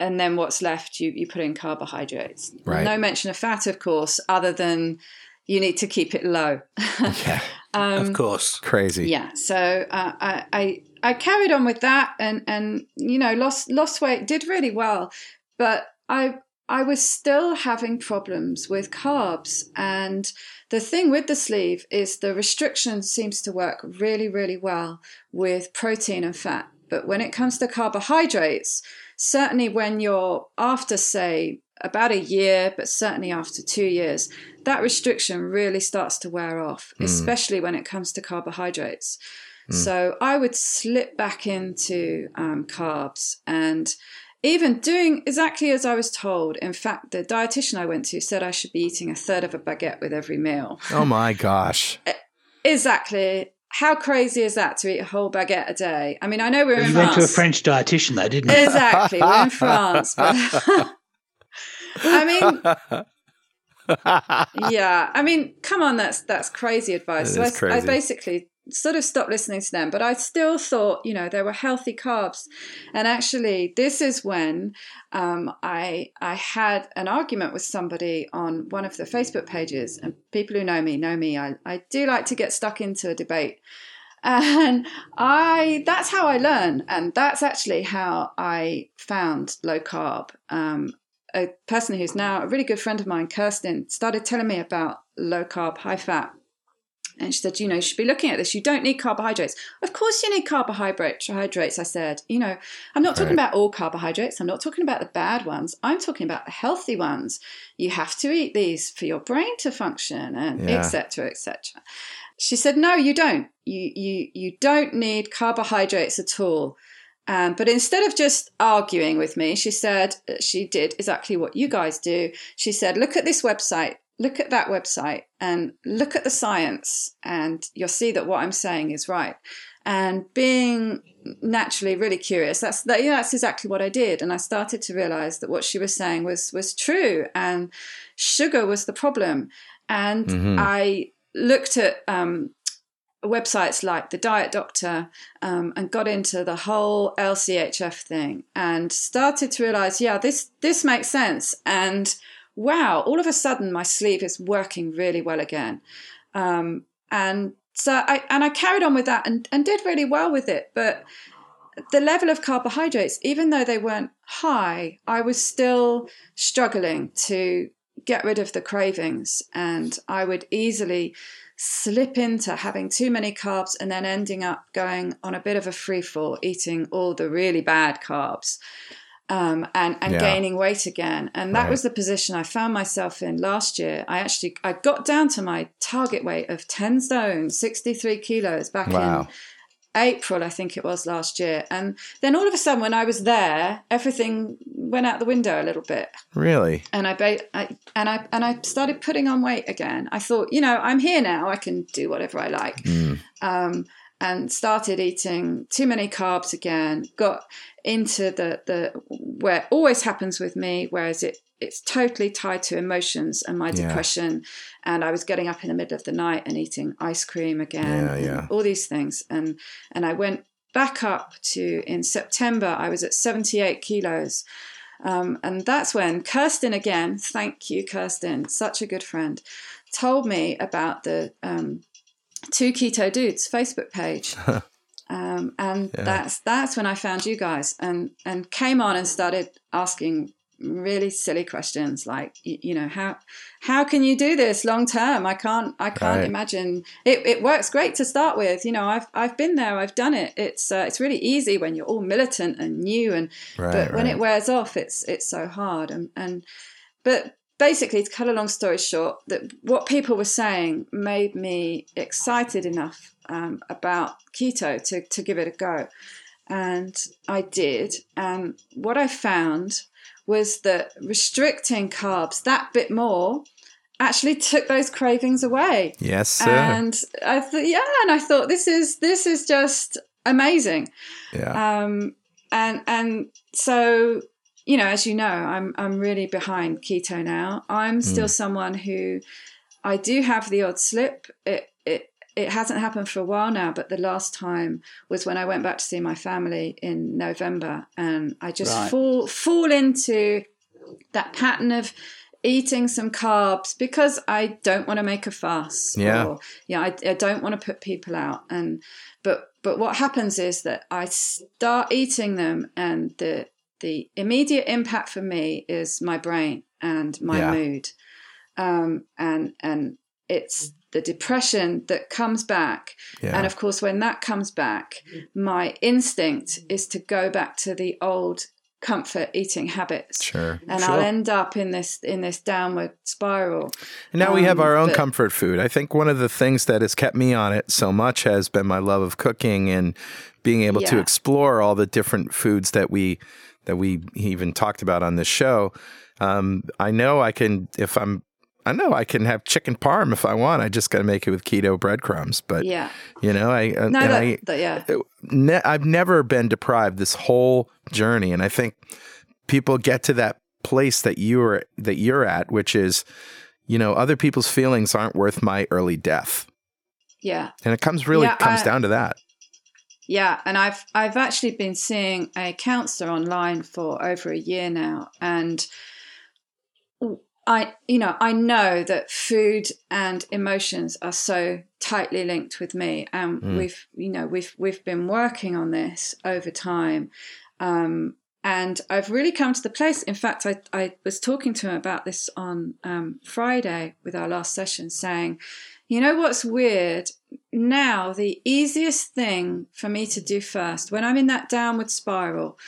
And then what's left, you you put in carbohydrates. Right. No mention of fat, of course, other than you need to keep it low. [LAUGHS] yeah. Um, of course. Crazy. Yeah. So uh, I, I I carried on with that and and you know lost lost weight did really well, but I I was still having problems with carbs and the thing with the sleeve is the restriction seems to work really really well with protein and fat, but when it comes to carbohydrates, certainly when you're after say about a year, but certainly after two years, that restriction really starts to wear off, mm. especially when it comes to carbohydrates. Mm. So I would slip back into um, carbs and even doing exactly as I was told. In fact, the dietitian I went to said I should be eating a third of a baguette with every meal. Oh my gosh. [LAUGHS] exactly. How crazy is that to eat a whole baguette a day? I mean, I know we're you in France. went to a French dietitian, though, didn't you? Exactly. we're in [LAUGHS] France. But [LAUGHS] I mean, yeah. I mean, come on, that's that's crazy advice. So I, crazy. I basically sort of stopped listening to them, but I still thought, you know, there were healthy carbs. And actually, this is when um, I I had an argument with somebody on one of the Facebook pages, and people who know me know me. I, I do like to get stuck into a debate. And I that's how I learn, and that's actually how I found low carb. Um, a person who's now a really good friend of mine, Kirsten, started telling me about low carb, high fat. And she said, you know, you should be looking at this. You don't need carbohydrates. Of course, you need carbohydrates. I said, you know, I'm not talking right. about all carbohydrates. I'm not talking about the bad ones. I'm talking about the healthy ones. You have to eat these for your brain to function, and etc. etc. She said, no, you don't. You you you don't need carbohydrates at all. Um, but instead of just arguing with me, she said she did exactly what you guys do. She said, look at this website, look at that website, and look at the science, and you'll see that what I'm saying is right. And being naturally really curious, that's that, yeah, that's exactly what I did. And I started to realize that what she was saying was was true, and sugar was the problem. And mm-hmm. I looked at um, websites like the Diet Doctor um, and got into the whole LCHF thing and started to realize, yeah, this this makes sense. And wow, all of a sudden my sleeve is working really well again. Um, and so I and I carried on with that and, and did really well with it. But the level of carbohydrates, even though they weren't high, I was still struggling to get rid of the cravings and I would easily slip into having too many carbs and then ending up going on a bit of a free fall, eating all the really bad carbs. Um, and and yeah. gaining weight again, and that right. was the position I found myself in last year. I actually I got down to my target weight of ten stone, sixty three kilos back wow. in April, I think it was last year. And then all of a sudden, when I was there, everything went out the window a little bit. Really? And I, ba- I and I and I started putting on weight again. I thought, you know, I'm here now. I can do whatever I like. Mm. Um, and started eating too many carbs again. Got into the the where it always happens with me, whereas it it's totally tied to emotions and my Yeah. depression. And I was getting up in the middle of the night and eating ice cream again, Yeah, yeah. all these things. And and I went back up to in September. I was at seventy eight kilos. Um, and that's when Kirsten again, thank you, Kirsten, such a good friend, told me about the um, Two Keto Dudes Facebook page. [LAUGHS] um, and Yeah. that's that's when I found you guys and and came on and started asking really silly questions like you, you know how how can you do this long term i can't i can't Right. imagine it, it works great to start with you know i've i've been there i've done it it's uh, it's really easy when you're all militant and new and Right, but when it wears off it's it's so hard and and but basically to cut a long story short that what people were saying made me excited enough um, about keto to to give it a go and i did and what i found was that restricting carbs that bit more actually took those cravings away Yes, sir. and i thought yeah and i thought this is this is just amazing yeah. um, and and so you know, as you know, I'm I'm really behind keto now. I'm hmm. still someone who I do have the odd slip. It it it hasn't happened for a while now, but the last time was when I went back to see my family in November, and I just Right. fall fall into that pattern of eating some carbs because I don't want to make a fuss. Yeah. Or, yeah, I, I don't want to put people out. And but but what happens is that I start eating them, and the the immediate impact for me is my brain and my Yeah. mood, um, and and it's the depression that comes back. Yeah. And of course, when that comes back, my instinct is to go back to the old comfort eating habits. Sure. And Sure. I'll end up in this in this downward spiral. And now we have Um, our own but- comfort food. I think one of the things that has kept me on it so much has been my love of cooking and being able to explore all the different foods that we that we even talked about on this show. Um, I know I can if I'm I know I can have chicken parm if I want. I just got to make it with keto breadcrumbs. But Yeah. you know, I uh, No, that, I that- yeah. ne- I've never been deprived this whole journey, and I think people get to that place that you're that you're at, which is, you know, other people's feelings aren't worth my early death, Yeah. and it comes really Yeah, comes I- down to that. Yeah, and I've I've actually been seeing a counselor online for over a year now, and I you know I know that food and emotions are so tightly linked with me, and Mm. we've you know we've we've been working on this over time. Um, and I've really come to the place. In fact, I, I was talking to him about this on um, Friday with our last session, saying, you know what's weird? Now, the easiest thing for me to do first, when I'm in that downward spiral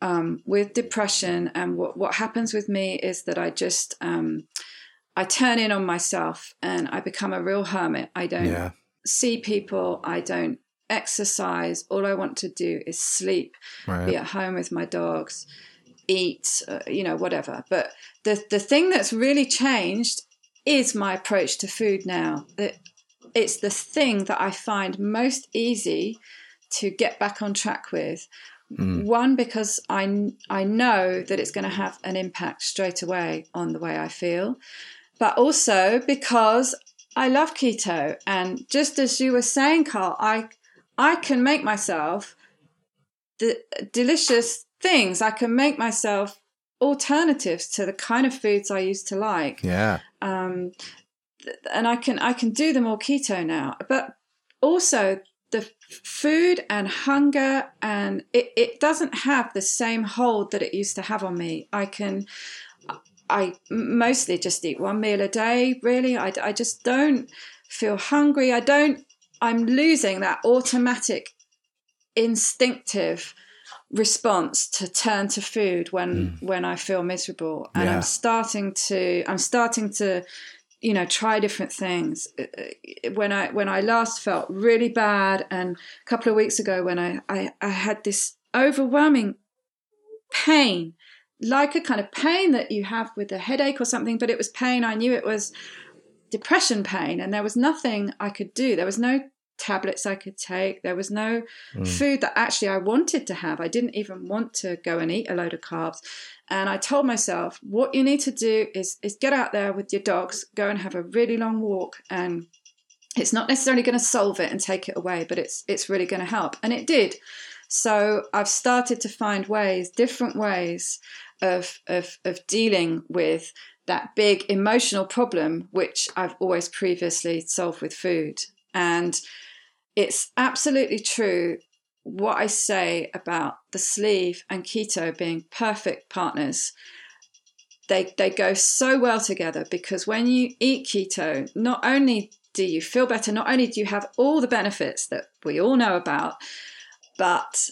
um, with depression, and what, what happens with me is that I just, um, I turn in on myself and I become a real hermit. I don't Yeah, see people, I don't exercise. All I want to do is sleep be at home with my dogs, eat, uh, you know, whatever. But the the thing that's really changed is my approach to food now. It, it's the thing that I find most easy to get back on track with. Mm. One because I I know that it's going to have an impact straight away on the way I feel, but also because I love keto and just as you were saying, Carl, I I can make myself the delicious things. I can make myself alternatives to the kind of foods I used to like. Yeah, Um, and I can I can do them all keto now. But also the food and hunger and it, it doesn't have the same hold that it used to have on me. I can I mostly just eat one meal a day. Really, I, I just don't feel hungry. I don't. I'm losing that automatic, instinctive response to turn to food when when I feel miserable, and Yeah. I'm starting to. I'm starting to. You know, try different things. Uh, uh, When I when I last felt really bad, and a couple of weeks ago, when I I, I had this overwhelming pain, like a kind of pain that you have with a headache or something, but it was pain. I knew it was depression pain, and there was nothing I could do. There was no tablets I could take. There was no mm. food that actually I wanted to have. I didn't even want to go and eat a load of carbs. And I told myself, what you need to do is is get out there with your dogs, go and have a really long walk and it's not necessarily going to solve it and take it away, but it's it's really going to help. And it did. So I've started to find ways, different ways of of of dealing with that big emotional problem which I've always previously solved with food. And it's absolutely true what I say about the sleeve and keto being perfect partners. They, they go so well together because when you eat keto, not only do you feel better, not only do you have all the benefits that we all know about, but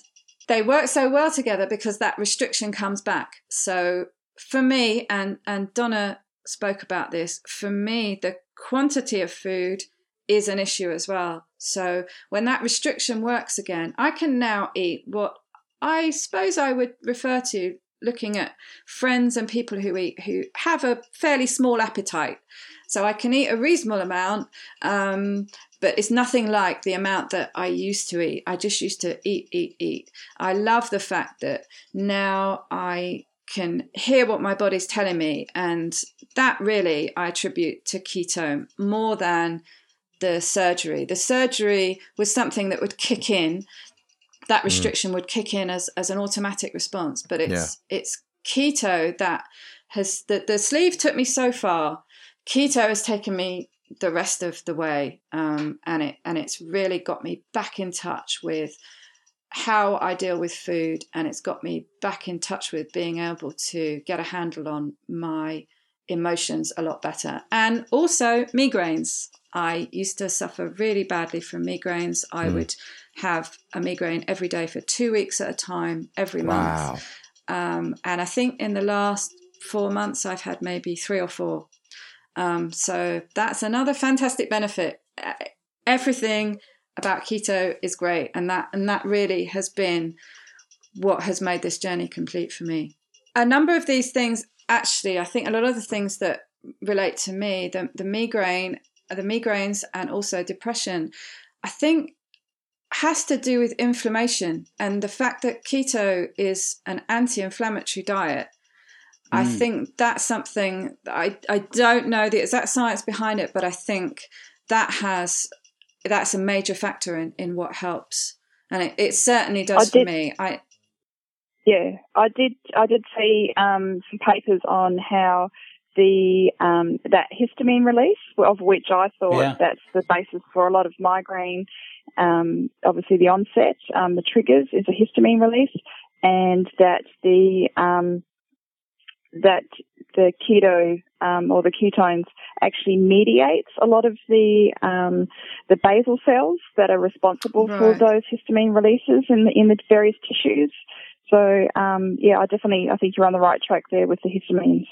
they work so well together because that restriction comes back. So for me, and, and Donna spoke about this, for me, the quantity of food is an issue as well. So when that restriction works again, I can now eat what I suppose I would refer to looking at friends and people who eat who have a fairly small appetite. So I can eat a reasonable amount, um, but it's nothing like the amount that I used to eat. I just used to eat, eat, eat. I love the fact that now I can hear what my body's telling me, and that really I attribute to keto more than the surgery. The surgery was something that would kick in. That mm. restriction mm. would kick in as, as an automatic response, but it's yeah. it's keto that has the, the sleeve took me so far. Keto has taken me the rest of the way, um, and it and it's really got me back in touch with how I deal with food, and it's got me back in touch with being able to get a handle on my emotions a lot better, and also migraines. I used to suffer really badly from migraines. I mm. would have a migraine every day for two weeks at a time, every wow. month. Um, and I think in the last four months, I've had maybe three or four. Um, so that's another fantastic benefit. Everything about keto is great, and that and that really has been what has made this journey complete for me. A number of these things, actually, I think a lot of the things that relate to me, the, the migraine the migraines and also depression, I think has to do with inflammation and the fact that keto is an anti-inflammatory diet. Mm. I think that's something that I, I don't know the exact science behind it, but I think that has that's a major factor in, in what helps. And it, it certainly does for me. I yeah, I did. I did see um, some papers on how the um, that histamine release, of which I thought yeah. that's the basis for a lot of migraine. Um, obviously, the onset, um, the triggers is a histamine release, and that the um, that the keto um, or the ketones actually mediates a lot of the um, the basal cells that are responsible right. for those histamine releases in the in the various tissues. So yeah, I definitely I think you're on the right track there with the histamines.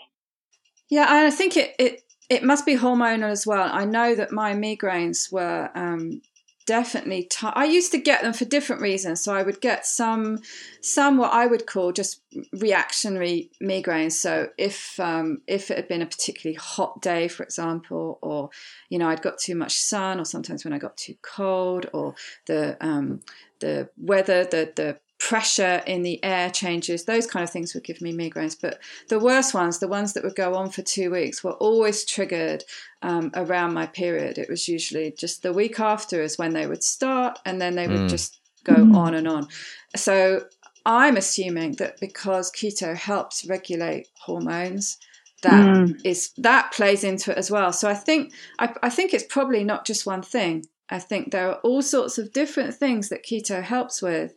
Yeah, I think it, it it must be hormonal as well. I know that my migraines were um, definitely. T- I used to get them for different reasons. So I would get some, some what I would call just reactionary migraines. So if um, if it had been a particularly hot day, for example, or you know I'd got too much sun, or sometimes when I got too cold, or the um, the weather, the the pressure in the air changes, those kind of things would give me migraines. But the worst ones, the ones that would go on for two weeks, were always triggered um, around my period. It was usually just the week after is when they would start, and then they would mm. just go mm. on and on. So I'm assuming that because keto helps regulate hormones, that mm. is that plays into it as well. So I think I, I think it's probably not just one thing. I think there are all sorts of different things that keto helps with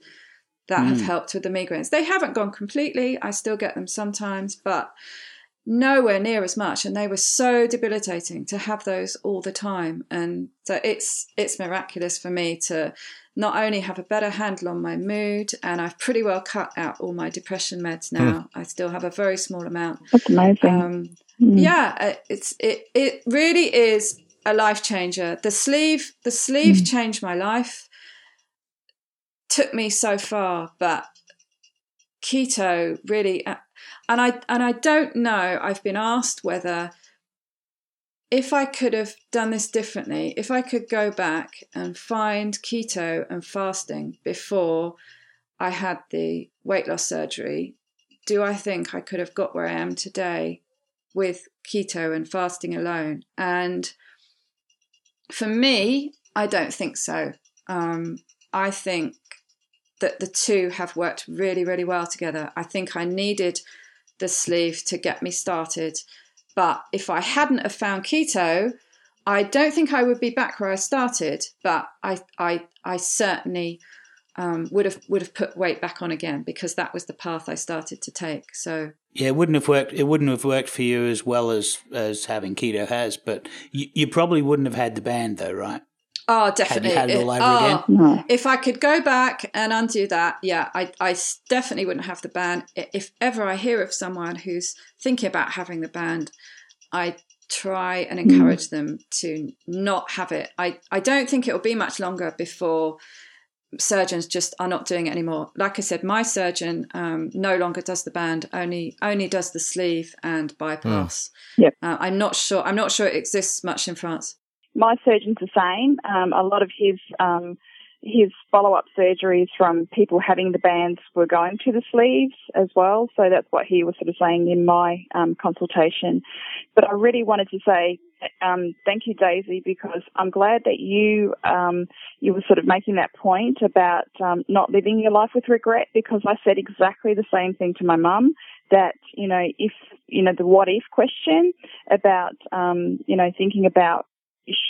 that mm. have helped with the migraines. They haven't gone completely. I still get them sometimes, but nowhere near as much and they were so debilitating to have those all the time and so it's it's miraculous for me to not only have a better handle on my mood and I've pretty well cut out all my depression meds now mm. I still have a very small amount that's amazing um, mm. yeah uh, it's it it really is a life changer the sleeve the sleeve mm. changed my life took me so far, but keto really, uh, and I and I don't know. I've been asked whether if I could have done this differently, if I could go back and find keto and fasting before I had the weight loss surgery, do I think I could have got where I am today with keto and fasting alone? And for me, I don't think so. Um, I think that the two have worked really, really well together. I think I needed the sleeve to get me started. But if I hadn't have found keto, I don't think I would be back where I started. But I, I, I certainly um, would have would have put weight back on again because that was the path I started to take. So yeah, it wouldn't have worked. It wouldn't have worked for you as well as as having keto has. But you, you probably wouldn't have had the band though, right? Oh, definitely. Had, had it all over oh, again. If I could go back and undo that, yeah, I, I definitely wouldn't have the band. If ever I hear of someone who's thinking about having the band, I try and encourage mm. them to not have it. I, I don't think it will be much longer before surgeons just are not doing it anymore. Like I said, my surgeon um, no longer does the band, only only does the sleeve and bypass. Mm. Yep. Uh, I'm not sure. I'm not sure it exists much in France my surgeon's the same. Um, a lot of his um, his follow up surgeries from people having the bands were going to the sleeves as well. So that's what he was sort of saying in my um, consultation. But I really wanted to say um, thank you, Daisy, because I'm glad that you um, you were sort of making that point about um, not living your life with regret. Because I said exactly the same thing to my mum that you know if you know the what if question about um, you know thinking about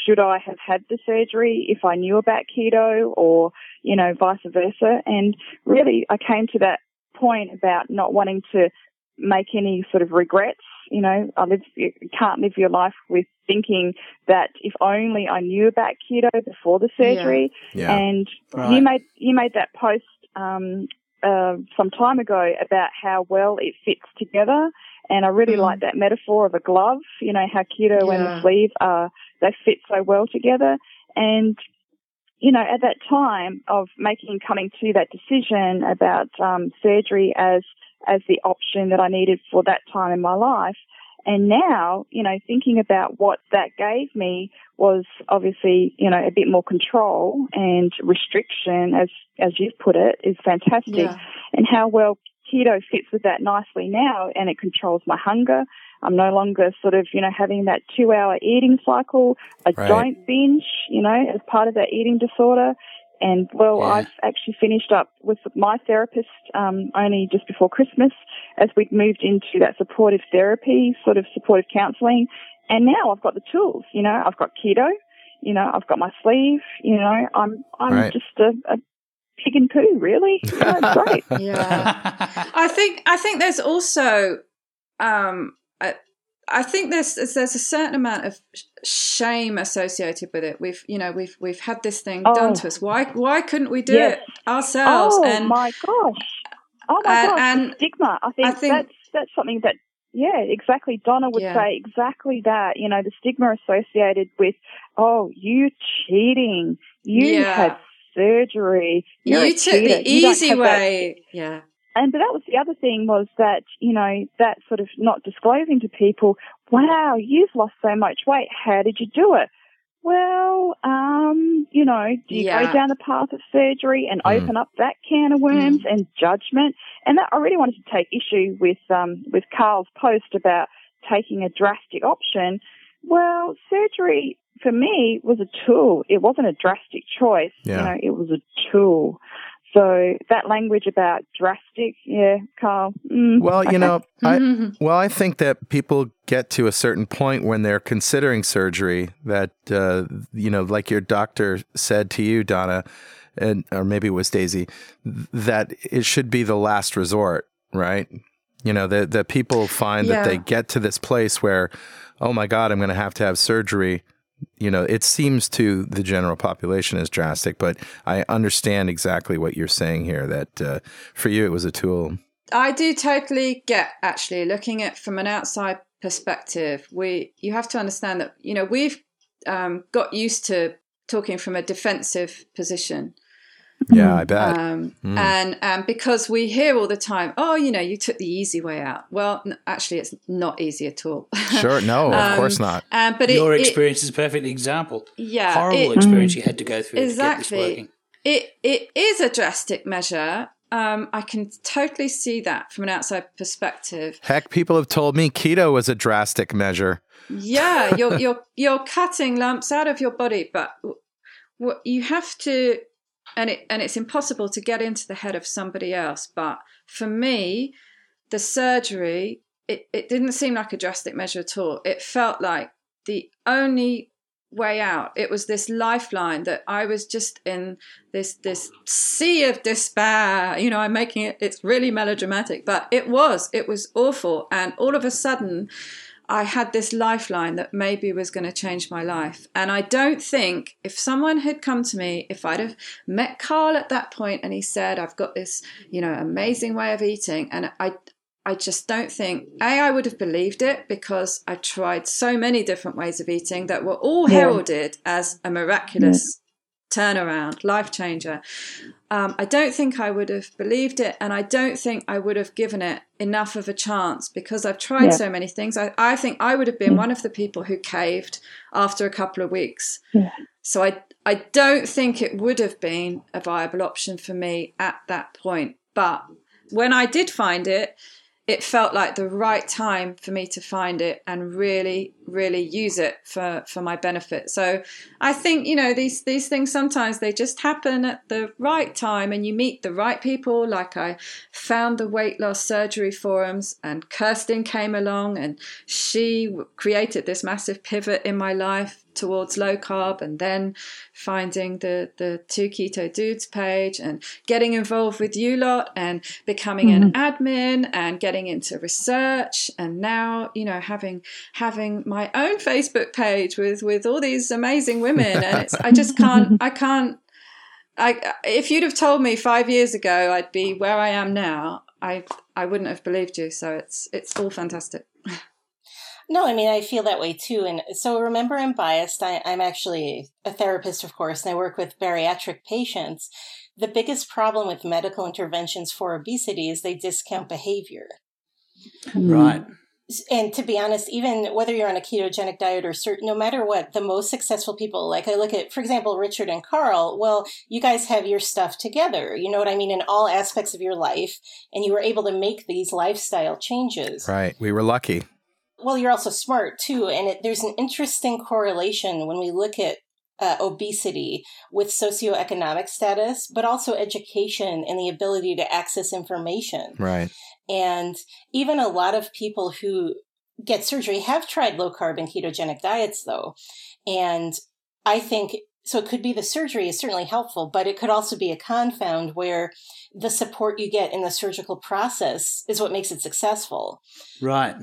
should I have had the surgery if I knew about keto or, you know, vice versa? And really I came to that point about not wanting to make any sort of regrets. You know, I live, you can't live your life with thinking that if only I knew about keto before the surgery. Yeah. Yeah. And right. you made, you made that post, um, uh, some time ago about how well it fits together. And I really mm. like that metaphor of a glove, you know, how keto yeah. and the sleeve are, they fit so well together. And, you know, at that time of making, coming to that decision about, um, surgery as, as the option that I needed for that time in my life, and now, you know, thinking about what that gave me was obviously, you know, a bit more control and restriction, as as you've put it, is fantastic. Yeah. And how well keto fits with that nicely now, and it controls my hunger. I'm no longer sort of, you know, having that two hour eating cycle. I right. don't binge, you know, as part of that eating disorder. And well, yeah. I've actually finished up with my therapist um, only just before Christmas as we'd moved into that supportive therapy, sort of supportive counselling. And now I've got the tools, you know, I've got keto, you know, I've got my sleeve, you know, I'm I'm right. just a, a pig and poo, really. Yeah, great. [LAUGHS] yeah, I think I think there's also um, a, I think there's there's a certain amount of shame associated with it. We've you know we've we've had this thing oh. done to us. Why why couldn't we do yes. it ourselves? Oh and, my gosh! Oh my and, gosh! And stigma. I think, I think, that's that's something that yeah exactly. Donna would yeah. say exactly that. You know the stigma associated with oh you cheating, you yeah. had surgery, you took the easy way. That. Yeah and but that was the other thing was that you know that sort of not disclosing to people wow you've lost so much weight how did you do it well um you know do you yeah. go down the path of surgery and mm. open up that can of worms mm. and judgment and that i really wanted to take issue with um with carl's post about taking a drastic option well surgery for me was a tool it wasn't a drastic choice yeah. you know it was a tool so that language about drastic, yeah, Carl. Mm, well, you know, I [LAUGHS] well, I think that people get to a certain point when they're considering surgery that uh, you know, like your doctor said to you, Donna, and or maybe it was Daisy, that it should be the last resort, right? You know, that that people find yeah. that they get to this place where, oh my God, I'm going to have to have surgery you know, it seems to the general population as drastic, but I understand exactly what you're saying here. That uh, for you, it was a tool. I do totally get actually looking at from an outside perspective. We you have to understand that you know we've um, got used to talking from a defensive position. Yeah, I bet. Um, And and because we hear all the time, oh, you know, you took the easy way out. Well, n- actually, it's not easy at all. [LAUGHS] Sure. No, of Um, course not. Um, but Your it, it, experience is a perfect example. yeah, Horrible it- experience you had to go through to get Exactly. this working. it it is a drastic measure. Um, I can totally see that from an outside perspective. Heck, people have told me keto was a drastic measure. Yeah, you're [LAUGHS] you're you're cutting lumps out of your body, but what you have to, and it and it's impossible to get into the head of somebody else. But for me, the surgery, it it didn't seem like a drastic measure at all. It felt like the only way out. It was this lifeline that I was just in this this sea of despair. You know, I'm making it. It's really melodramatic, but it was. It was awful, and all of a sudden. I had this lifeline that maybe was going to change my life. And I don't think if someone had come to me, if I'd have met Carl at that point and he said, I've got this, you know, amazing way of eating, and I, I just don't think, A, I would have believed it because I tried so many different ways of eating that were all Yeah. heralded as a miraculous mm. Turnaround, life changer. Um, I don't think I would have believed it, and I don't think I would have given it enough of a chance because I've tried Yeah. so many things. I, I think I would have been one of the people who caved after a couple of weeks. Yeah. So I, I don't think it would have been a viable option for me at that point. But when I did find it, it felt like the right time for me to find it and really really use it for for my benefit. So i think you know these these things sometimes they just happen at the right time and you meet the right people. Like i found the weight loss surgery forums and kirsten came along and she created this massive pivot in my life towards low carb and then finding the the two keto dudes page and getting involved with you lot and becoming an mm-hmm. admin and getting into research and now you know having having my own facebook page with with all these amazing women and it's i just can't [LAUGHS] i can't I, if you'd have told me five years ago I'd be where I am now, I I wouldn't have believed you. So it's it's all fantastic. No, I mean, I feel that way too. And so remember, I'm biased. I, I'm actually a therapist, of course, and I work with bariatric patients. The biggest problem with medical interventions for obesity is they discount behavior. Mm-hmm. Right. And to be honest, even whether you're on a ketogenic diet or certain, no matter what, the most successful people, like I look at, for example, Richard and Carl, well, you guys have your stuff together. You know what I mean? In all aspects of your life. And you were able to make these lifestyle changes. Right. We were lucky. Well, you're also smart too, and it, there's an interesting correlation when we look at uh, obesity with socioeconomic status, but also education and the ability to access information. Right. And even a lot of people who get surgery have tried low carb and ketogenic diets, though. And I think so. It could be the surgery is certainly helpful, but it could also be a confound where the support you get in the surgical process is what makes it successful. Right.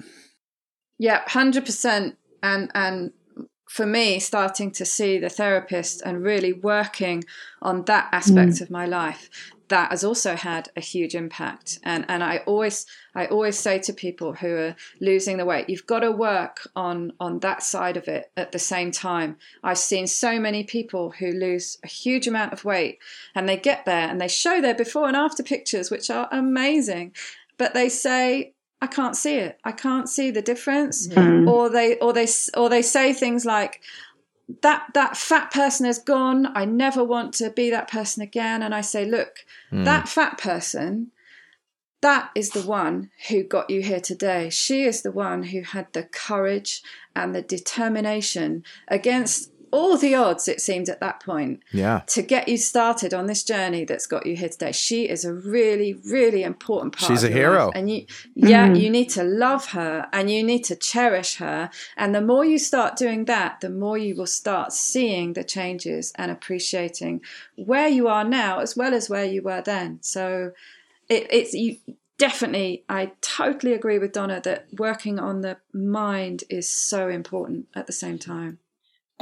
Yeah, hundred percent. And and for me, starting to see the therapist and really working on that aspect mm. of my life, that has also had a huge impact. And and I always I always say to people who are losing the weight, you've got to work on on that side of it at the same time. I've seen so many people who lose a huge amount of weight and they get there and they show their before and after pictures, which are amazing, but they say I can't see it. I can't see the difference. Mm. Or they or they or they say things like that that fat person is gone. I never want to be that person again. And I say, look, mm. that fat person that is the one who got you here today. She is the one who had the courage and the determination against all the odds, it seemed at that point, Yeah. to get you started on this journey that's got you here today. She is a really, really important part. She's of a your hero. life. and you, yeah, mm-hmm. you need to love her and you need to cherish her. And the more you start doing that, the more you will start seeing the changes and appreciating where you are now as well as where you were then. So it, it's you. Definitely, I totally agree with Donna that working on the mind is so important at the same time.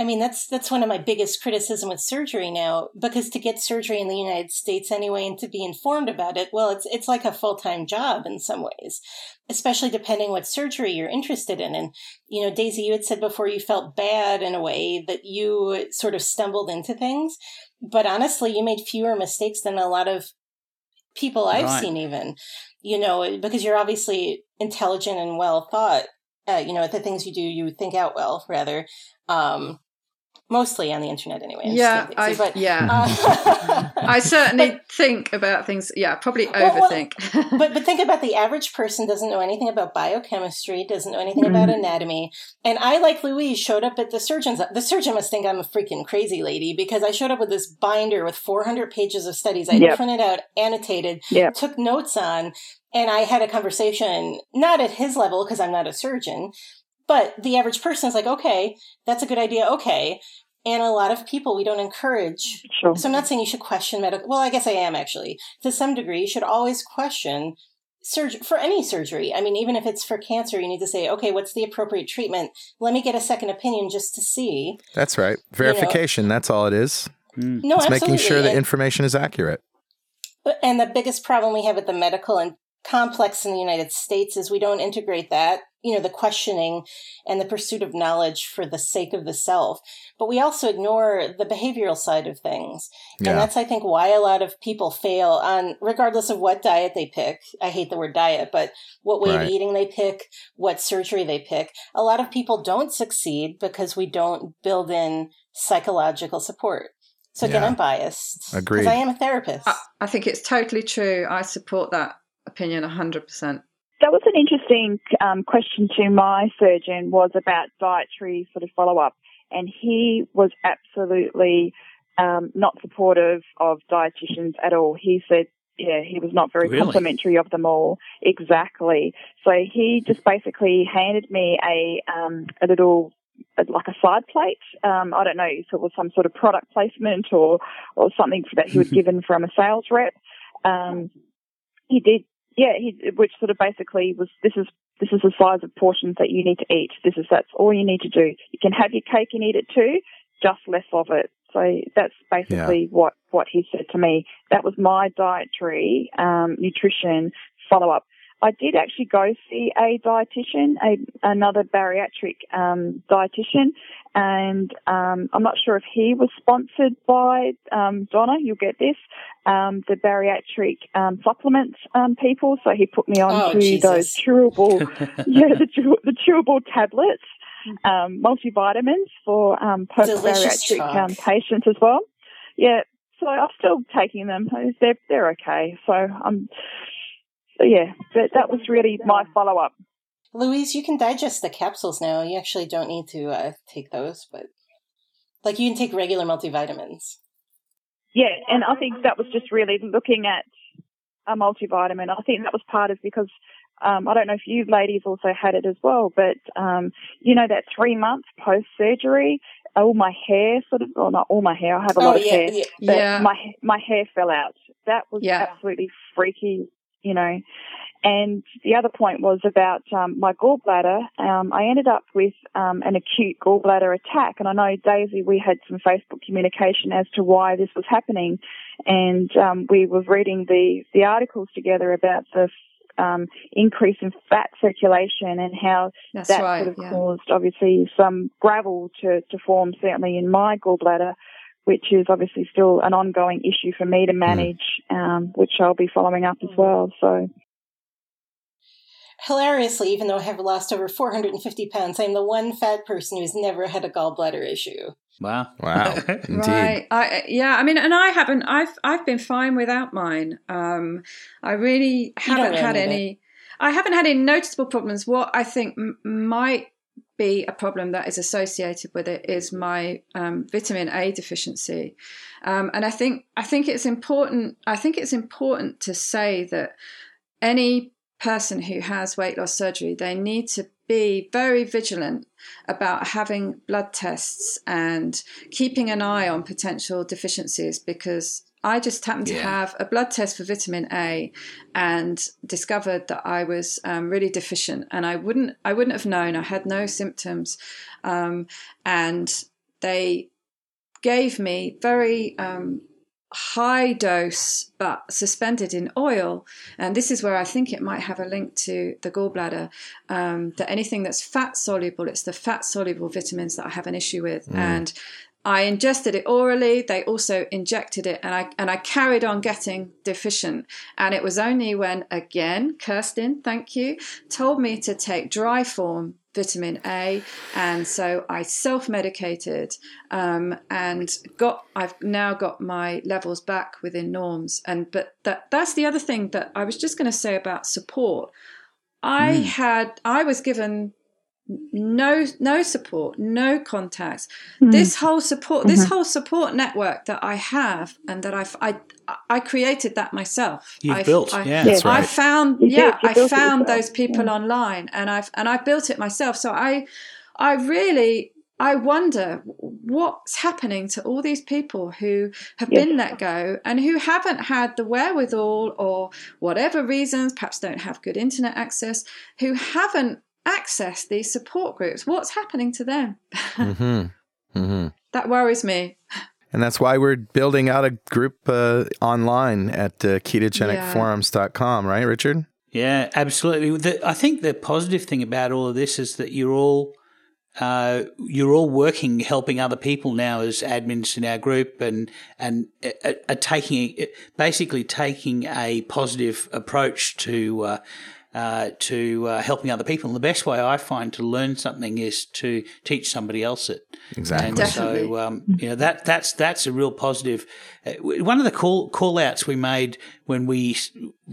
I mean, that's that's one of my biggest criticism with surgery now, because to get surgery in the United States anyway, and to be informed about it, well, it's it's like a full time job in some ways, especially depending what surgery you're interested in. And you know, Daisy, you had said before you felt bad in a way that you sort of stumbled into things. but honestly, you made fewer mistakes than a lot of people I've Right. seen, even, you know, because you're obviously intelligent and well thought. Uh, you know, the things you do, you think out well, rather. Um, mostly on the internet, anyway. I'm Yeah, being I, but, yeah. uh, [LAUGHS] I certainly [LAUGHS] think about things. Yeah, probably Well, well, overthink. [LAUGHS] but but think about the average person doesn't know anything about biochemistry, doesn't know anything about Mm-hmm. anatomy, and I, like Louise, showed up at the surgeon's. The surgeon must think I'm a freaking crazy lady because I showed up with this binder with 400 pages of studies I Yep. printed out, annotated, Yep. took notes on, and I had a conversation not at his level because I'm not a surgeon, but the average person is like, okay, that's a good idea, okay. And a lot of people we don't encourage Sure. so I'm not saying you should question medical. Well, I guess I am actually. To some degree, you should always question surgery for any surgery. I mean, even if it's for cancer, you need to say, okay, what's the appropriate treatment? Let me get a second opinion just to see. That's right. Verification. That's all it is. Mm. No, It's absolutely. making sure the information is accurate. And the biggest problem we have with the medical and complex in the United States is we don't integrate that, you know, the questioning and the pursuit of knowledge for the sake of the self. But we also ignore the behavioral side of things. Yeah. And that's, I think, why a lot of people fail on, regardless of what diet they pick. I hate the word diet, but what way Right. of eating they pick, what surgery they pick. A lot of people don't succeed because we don't build in psychological support. So again, Yeah. I'm biased. Agreed. Because I am a therapist. I, I think it's totally true. I support that opinion 100%. That was an interesting um, question to my surgeon was about dietary sort of follow up, and he was absolutely um, not supportive of dietitians at all. He said, yeah, he was not very Really? complimentary of them all. Exactly. So he just basically handed me a um, a little like a side plate. Um, I don't know if it was some sort of product placement or or something that he was [LAUGHS] given from a sales rep. Um, he did yeah, he, which sort of basically was this is this is the size of portions that you need to eat. This is that's all you need to do. You can have your cake and eat it too, just less of it. So that's basically what what he said to me. That was my dietary um, nutrition follow up. I did actually go see a dietitian, a, another bariatric um, dietitian, and um, I'm not sure if he was sponsored by um, Donna. You'll get this, um, the bariatric um, supplements um, people. So he put me on Oh, to Jesus. those chewable, [LAUGHS] yeah, the, chew- the chewable tablets, um, multivitamins for um, post-bariatric um, patients as well. Yeah, so I'm still taking them. They're they're okay. So I'm. So yeah, that that was really my follow up. Louise, you can digest the capsules now. You actually don't need to uh, take those, but like you can take regular multivitamins. Yeah, and I think that was just really looking at a multivitamin. I think that was part of because um, I don't know if you ladies also had it as well, but um, you know that three months post surgery, all my hair sort of, well not all my hair, I have a lot oh of yeah, hair, yeah. but Yeah. my my hair fell out. That was absolutely freaky, you know. And the other point was about um, my gallbladder. Um, I ended up with um, an acute gallbladder attack, and I know Daisy, we had some Facebook communication as to why this was happening, and um, we were reading the the articles together about the um, increase in fat circulation and how That's that right. sort of yeah. caused obviously some gravel to, to form certainly in my gallbladder, which is obviously still an ongoing issue for me to manage, um, which I'll be following up as well. So Hilariously, even though I have lost over 450 pounds, I'm the one fat person who's never had a gallbladder issue. Wow. Wow. [LAUGHS] Indeed. Right. I yeah. I mean, and I haven't. I've I've been fine without mine. Um, I really haven't had need any. I haven't had any noticeable problems. What I think m- might be a problem that is associated with it is my um, vitamin A deficiency, um, and I think I think it's important. I think it's important to say that any person who has weight loss surgery they need to be very vigilant about having blood tests and keeping an eye on potential deficiencies because I just happened to Yeah. have a blood test for vitamin A and discovered that I was um, really deficient. And I wouldn't I wouldn't have known. I had no symptoms. Um, and they gave me very um, high dose but suspended in oil. And this is where i think it might have a link to the gallbladder. Um, that anything that's fat soluble it's the fat soluble vitamins that i have an issue with. And I ingested it orally. They also injected it, and I and I carried on getting deficient. And it was only when again Kirsten, thank you, told me to take dry form vitamin A, and so I self-medicated um, and got. I've now got my levels back within norms. And but that that's the other thing that I was just going to say about support. I mm. had I was given no no support no contacts mm. this whole support mm-hmm. this whole support network that i have and that i've i i created that myself you've I've, built I, yeah that's right. i found you yeah i found those people yeah. online and i've and i built it myself so i i really I wonder what's happening to all these people who have yes. been let go and who haven't had the wherewithal or whatever reasons, perhaps don't have good internet access, who haven't access these support groups. What's happening to them? [LAUGHS] mm-hmm. Mm-hmm. That worries me. And that's why we're building out a group uh, online at uh, ketogenicforums.com, right, Richard? Yeah, absolutely. The, I think the positive thing about all of this is that you're all uh, you're all working, helping other people now as admins in our group, and and uh, uh taking basically taking a positive approach to uh, uh, to uh, helping other people. And the best way I find to learn something is to teach somebody else it. Exactly. And so, um, you know, that that's that's a real positive. Uh, one of the call call outs we made when we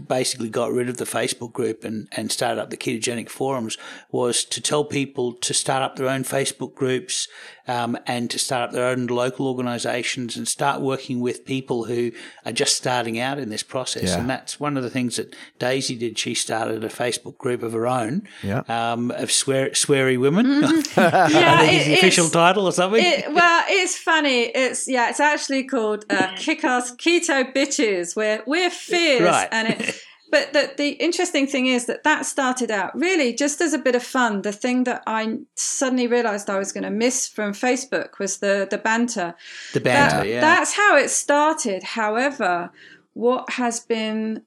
basically got rid of the Facebook group and, and started up the ketogenic forums was to tell people to start up their own Facebook groups um, and to start up their own local organisations and start working with people who are just starting out in this process. Yeah. And that's one of the things that Daisy did. She started a Facebook group of her own yeah. um, of swear, sweary women. Mm-hmm. [LAUGHS] yeah, I think it, the official title or something. It, well, it's funny. It's yeah, it's actually called uh, Kick Ass Keto Bitches. We're we're fierce. Right. And it, [LAUGHS] but the, the interesting thing is that that started out really just as a bit of fun. The thing that I suddenly realized I was going to miss from Facebook was the, the banter. The banter, that, yeah. That's how it started. However, what has been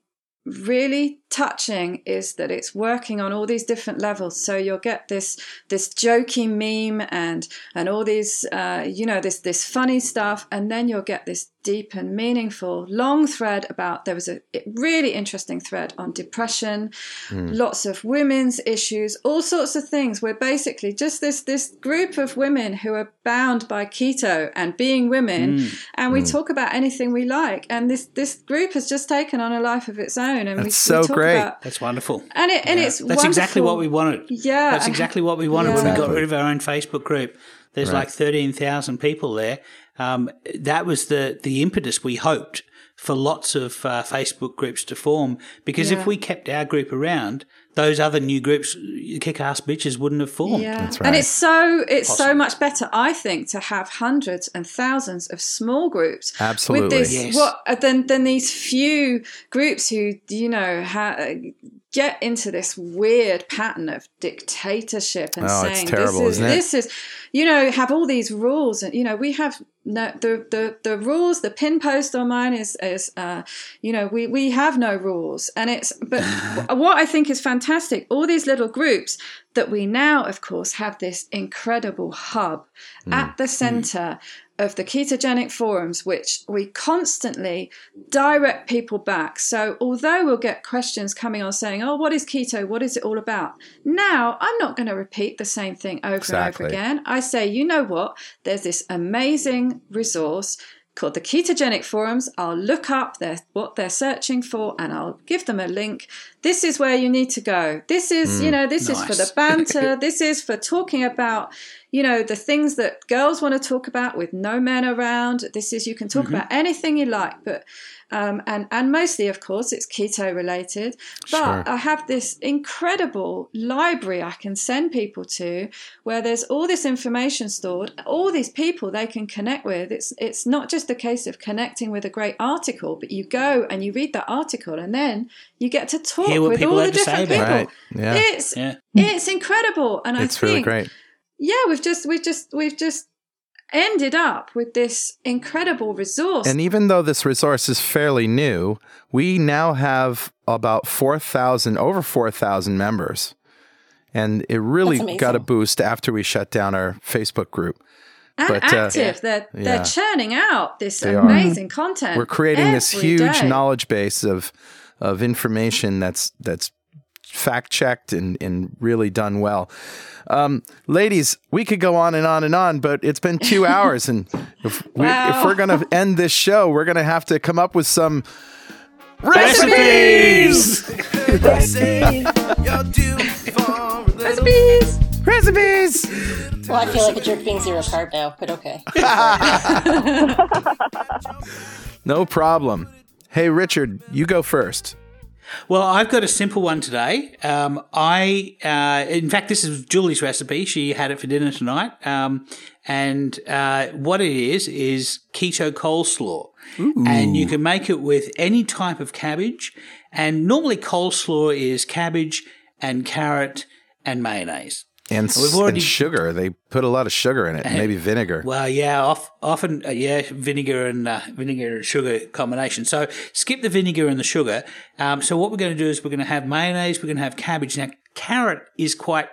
really touching is that it's working on all these different levels so you'll get this this jokey meme and and all these uh, you know this this funny stuff and then you'll get this deep and meaningful long thread about there was a really interesting thread on depression mm. lots of women's issues all sorts of things we're basically just this this group of women who are bound by keto and being women mm. and we mm. talk about anything we like and this this group has just taken on a life of its own and That's we, so we talk great about, that's wonderful and it and yeah. it's that's wonderful. exactly what we wanted yeah that's exactly what we wanted yeah. when we got rid of our own facebook group there's Right. like 13,000 people there. Um, that was the, the impetus we hoped for lots of uh, Facebook groups to form because Yeah. if we kept our group around, those other new groups, kick ass bitches, wouldn't have formed. Yeah, That's and it's so it's so much better, I think, to have hundreds and thousands of small groups Absolutely. with this Yes. what uh, than than these few groups who you know ha- get into this weird pattern of dictatorship and Oh, it's saying terrible, this is isn't it? this is you know have all these rules and you know we have no the the the rules the pin post on mine is is uh you know we we have no rules and it's but [LAUGHS] what i think is fantastic all these little groups that we now of course have this incredible hub hmm. at the hmm. center of the ketogenic forums which we constantly direct people back. So although we'll get questions coming on saying oh what is keto? What is it all about? Now i'm not going to repeat the same thing over Exactly. and over again. I say you know what? There's this amazing resource called the ketogenic forums. I'll look up their, what they're searching for and i'll give them a link. This is where you need to go. This is you mm, know this is for the [LAUGHS] banter. This is for talking about you know the things that girls want to talk about with no men around. This is you can talk mm-hmm. about anything you like but um, and and mostly of course it's keto related but Sure. i have this incredible library i can send people to where there's all this information stored all these people they can connect with it's it's not just a case of connecting with a great article but you go and you read that article and then you get to talk with all the have to say different people Right. Yeah. it's Yeah. it's incredible and i think really great. yeah we've just we've just we've just ended up with this incredible resource And even though this resource is fairly new, we now have about 4,000, over 4,000 members. And it really got a boost after we shut down our Facebook group. and But, uh, active. they're yeah. they're churning out this They are. amazing content. We're creating this huge day. knowledge base of of information that's that's fact checked and, and really done well. Um, ladies, we could go on and on and on, but it's been two [LAUGHS] hours, and if, we, if Wow. we're going to end this show, we're going to have to come up with some Recipes! [LAUGHS] Recipes. recipes. Well, I feel like a jerk being zero carb now, but okay. [LAUGHS] No problem. Hey, Richard, you go first. Well, I've got a simple one today. Um, I, uh, in fact, this is Julie's recipe. She had it for dinner tonight. Um, and uh, what it is is keto coleslaw, and you can make it with any type of cabbage. And normally, coleslaw is cabbage and carrot and mayonnaise. And, already- and sugar. They put a lot of sugar in it, maybe vinegar. Well, yeah, off, often, uh, yeah, vinegar and uh, vinegar and sugar combination. So skip the vinegar and the sugar. Um, so what we're going to do is we're going to have mayonnaise. We're going to have cabbage. Now, carrot is quite.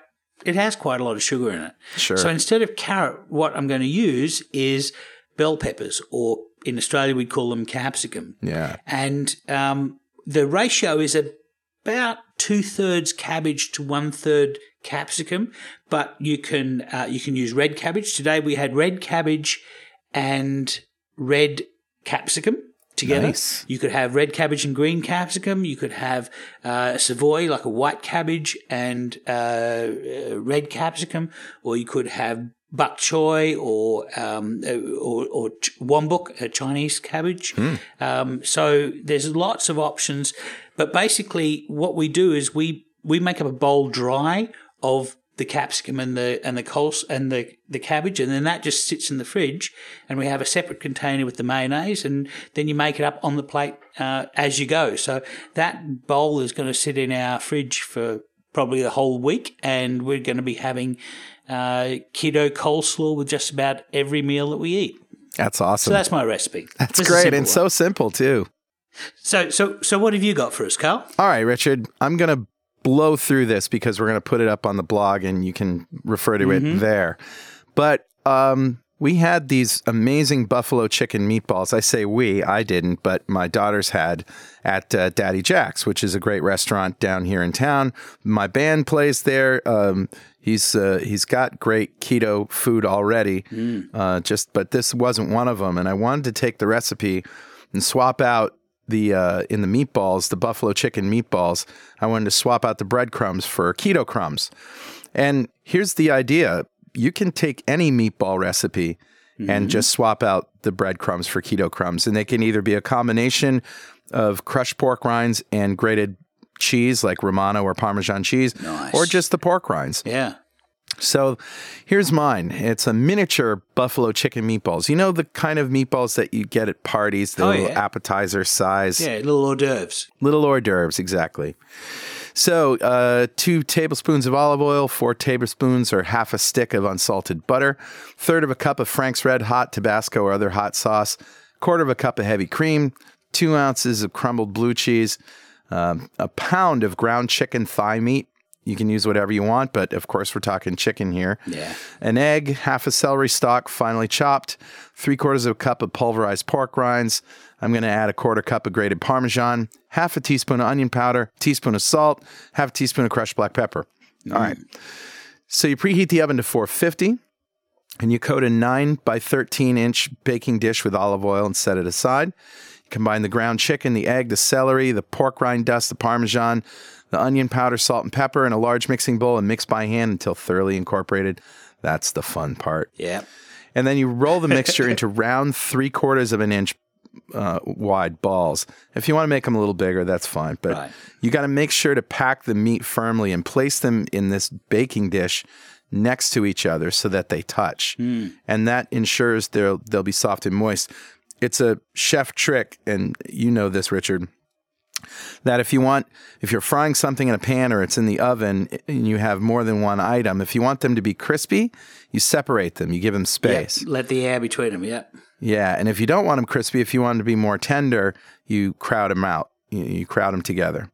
It has quite a lot of sugar in it. Sure. So instead of carrot, what I'm going to use is bell peppers, or in Australia we'd call them capsicum. Yeah. And um, the ratio is about two thirds cabbage to one third capsicum. But you can uh, you can use red cabbage. Today we had red cabbage and red capsicum together. Nice. You could have red cabbage and green capsicum. You could have uh, Savoy, like a white cabbage and uh, uh, red capsicum, or you could have bok choy or um, uh, or, or wombok, a Chinese cabbage. Um, so there's lots of options, but basically what we do is we we make up a bowl dry of the capsicum and the and the coles and the the cabbage, and then that just sits in the fridge. And we have a separate container with the mayonnaise, and then you make it up on the plate uh, as you go. So that bowl is going to sit in our fridge for probably the whole week, and we're going to be having uh, keto coleslaw with just about every meal that we eat. That's awesome. So that's my recipe. That's Just great and one. so simple too. so so so. What have you got for us, Carl? All right, Richard, I'm going to blow through this because we're going to put it up on the blog and you can refer to it there. But um, we had these amazing buffalo chicken meatballs. I say we, I didn't, but my daughters had at uh, Daddy Jack's, which is a great restaurant down here in town. My band plays there. Um, he's uh, he's got great keto food already. Uh, just but this wasn't one of them, and I wanted to take the recipe and swap out the uh, in the meatballs, the buffalo chicken meatballs. I wanted to swap out the breadcrumbs for keto crumbs. And here's the idea: you can take any meatball recipe and just swap out the breadcrumbs for keto crumbs, and they can either be a combination of crushed pork rinds and grated cheese, like Romano or Parmesan cheese, Nice. or just the pork rinds. Yeah. So here's mine. It's a miniature buffalo chicken meatballs. You know the kind of meatballs that you get at parties, the Oh, little yeah. appetizer size, Yeah, little hors d'oeuvres. little hors d'oeuvres, exactly. So, uh, two tablespoons of olive oil, four tablespoons or half a stick of unsalted butter, third of a cup of Frank's Red Hot Tabasco or other hot sauce, quarter of a cup of heavy cream, two ounces of crumbled blue cheese, um, a pound of ground chicken thigh meat. You can use whatever you want, but of course, we're talking chicken here. Yeah. An egg, half a celery stalk, finely chopped, three quarters of a cup of pulverized pork rinds. I'm going to add a quarter cup of grated Parmesan, half a teaspoon of onion powder, teaspoon of salt, half a teaspoon of crushed black pepper. All right. So you preheat the oven to 450 and you coat a 9 by 13 inch baking dish with olive oil and set it aside. Combine the ground chicken, the egg, the celery, the pork rind dust, the parmesan, the onion powder, salt, and pepper in a large mixing bowl and mix by hand until thoroughly incorporated. That's the fun part. Yeah. And then you roll the mixture [LAUGHS] into round three quarters of an inch uh, wide balls. If you want to make them a little bigger, that's fine. But Right. you got to make sure to pack the meat firmly and place them in this baking dish next to each other so that they touch. And that ensures they'll they'll be soft and moist. It's a chef trick, and you know this, Richard. That if you want, if you're frying something in a pan or it's in the oven and you have more than one item, if you want them to be crispy, you separate them. You give them space. Let the air between them. Yeah. Yeah, and if you don't want them crispy, if you want them to be more tender, you crowd them out. You, you crowd them together.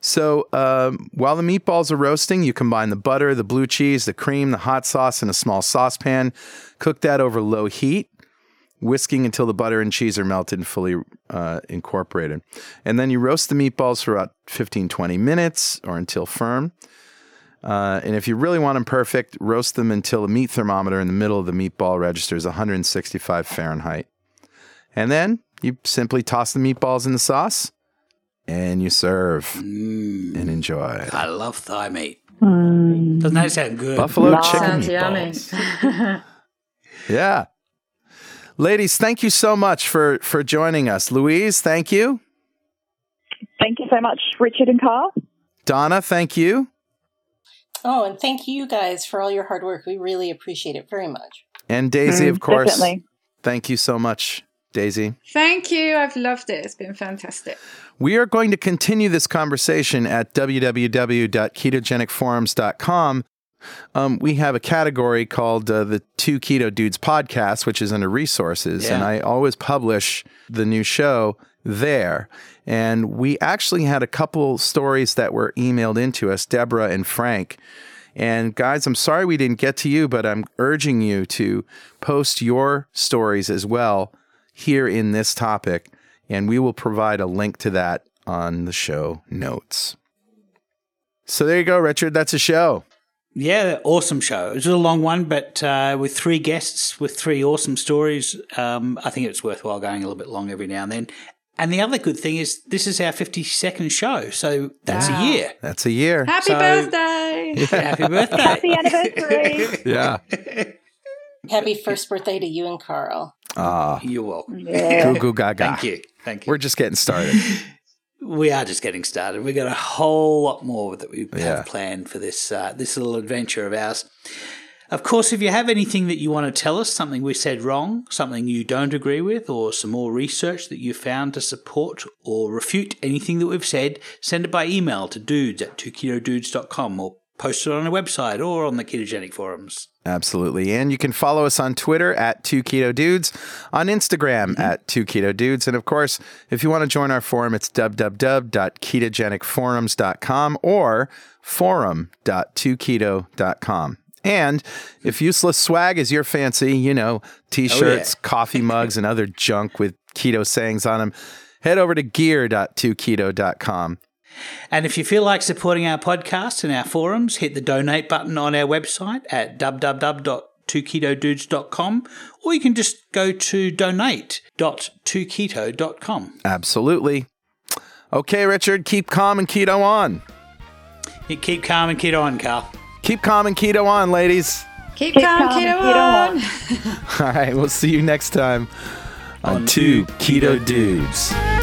So um, while the meatballs are roasting, you combine the butter, the blue cheese, the cream, the hot sauce in a small saucepan. Cook that over low heat, whisking until the butter and cheese are melted and fully uh, incorporated. And then you roast the meatballs for about 15, 20 minutes or until firm. Uh, and if you really want them perfect, roast them until the meat thermometer in the middle of the meatball registers 165 Fahrenheit. And then you simply toss the meatballs in the sauce and you serve and enjoy. I love thigh meat. Doesn't that sound good? Buffalo Nice. chicken Sounds yummy. [LAUGHS] Yeah. Ladies, thank you so much for for joining us. Louise, thank you. Thank you so much, Richard and Carl. Donna, thank you. Oh, and thank you guys for all your hard work. We really appreciate it very much. And Daisy, mm, of course. Definitely. Thank you so much, Daisy. Thank you. I've loved it. It's been fantastic. We are going to continue this conversation at www.ketogenicforums.com. Um, we have a category called uh, the Two Keto Dudes podcast, which is under resources, and I always publish the new show there. And we actually had a couple stories that were emailed into us, Deborah and Frank. And guys, I'm sorry we didn't get to you, but I'm urging you to post your stories as well here in this topic, and we will provide a link to that on the show notes. So there you go, Richard. That's a show. Yeah, awesome show. It was a long one, but uh, with three guests with three awesome stories, um, I think it's worthwhile going a little bit long every now and then. And the other good thing is this is our 52nd show, so that's Wow. a year. That's a year. Happy So- birthday. [LAUGHS] Happy birthday. Happy anniversary. [LAUGHS] Yeah. [LAUGHS] Happy first birthday to you and Carl. Ah, You're welcome. yeah. goo goo gaga. Thank you. Thank you. We're just getting started. We are just getting started. We've got a whole lot more that we Yeah. have planned for this uh, this little adventure of ours. Of course, if you have anything that you want to tell us, something we said wrong, something you don't agree with, or some more research that you found to support or refute anything that we've said, send it by email to dudes at 2ketodudes.com or post it on our website or on the ketogenic forums. Absolutely. And you can follow us on Twitter at 2 Keto Dudes, on Instagram mm-hmm. at 2 Keto Dudes. And of course, if you want to join our forum, it's www.ketogenicforums.com or forum.2keto.com. And if useless swag is your fancy, you know, oh, t shirts, coffee [LAUGHS] mugs, and other junk with keto sayings on them, head over to gear.2keto.com. And if you feel like supporting our podcast and our forums, hit the donate button on our website at www.2ketodudes.com or you can just go to donate.2keto.com. Absolutely. Okay, Richard, keep calm and keto on. You keep calm and keto on, Carl. Keep calm and keto on, ladies. Keep, Keep calm, calm, keto, keto on. [LAUGHS] All right, we'll see you next time on, On Two Two Keto Keto Dudes.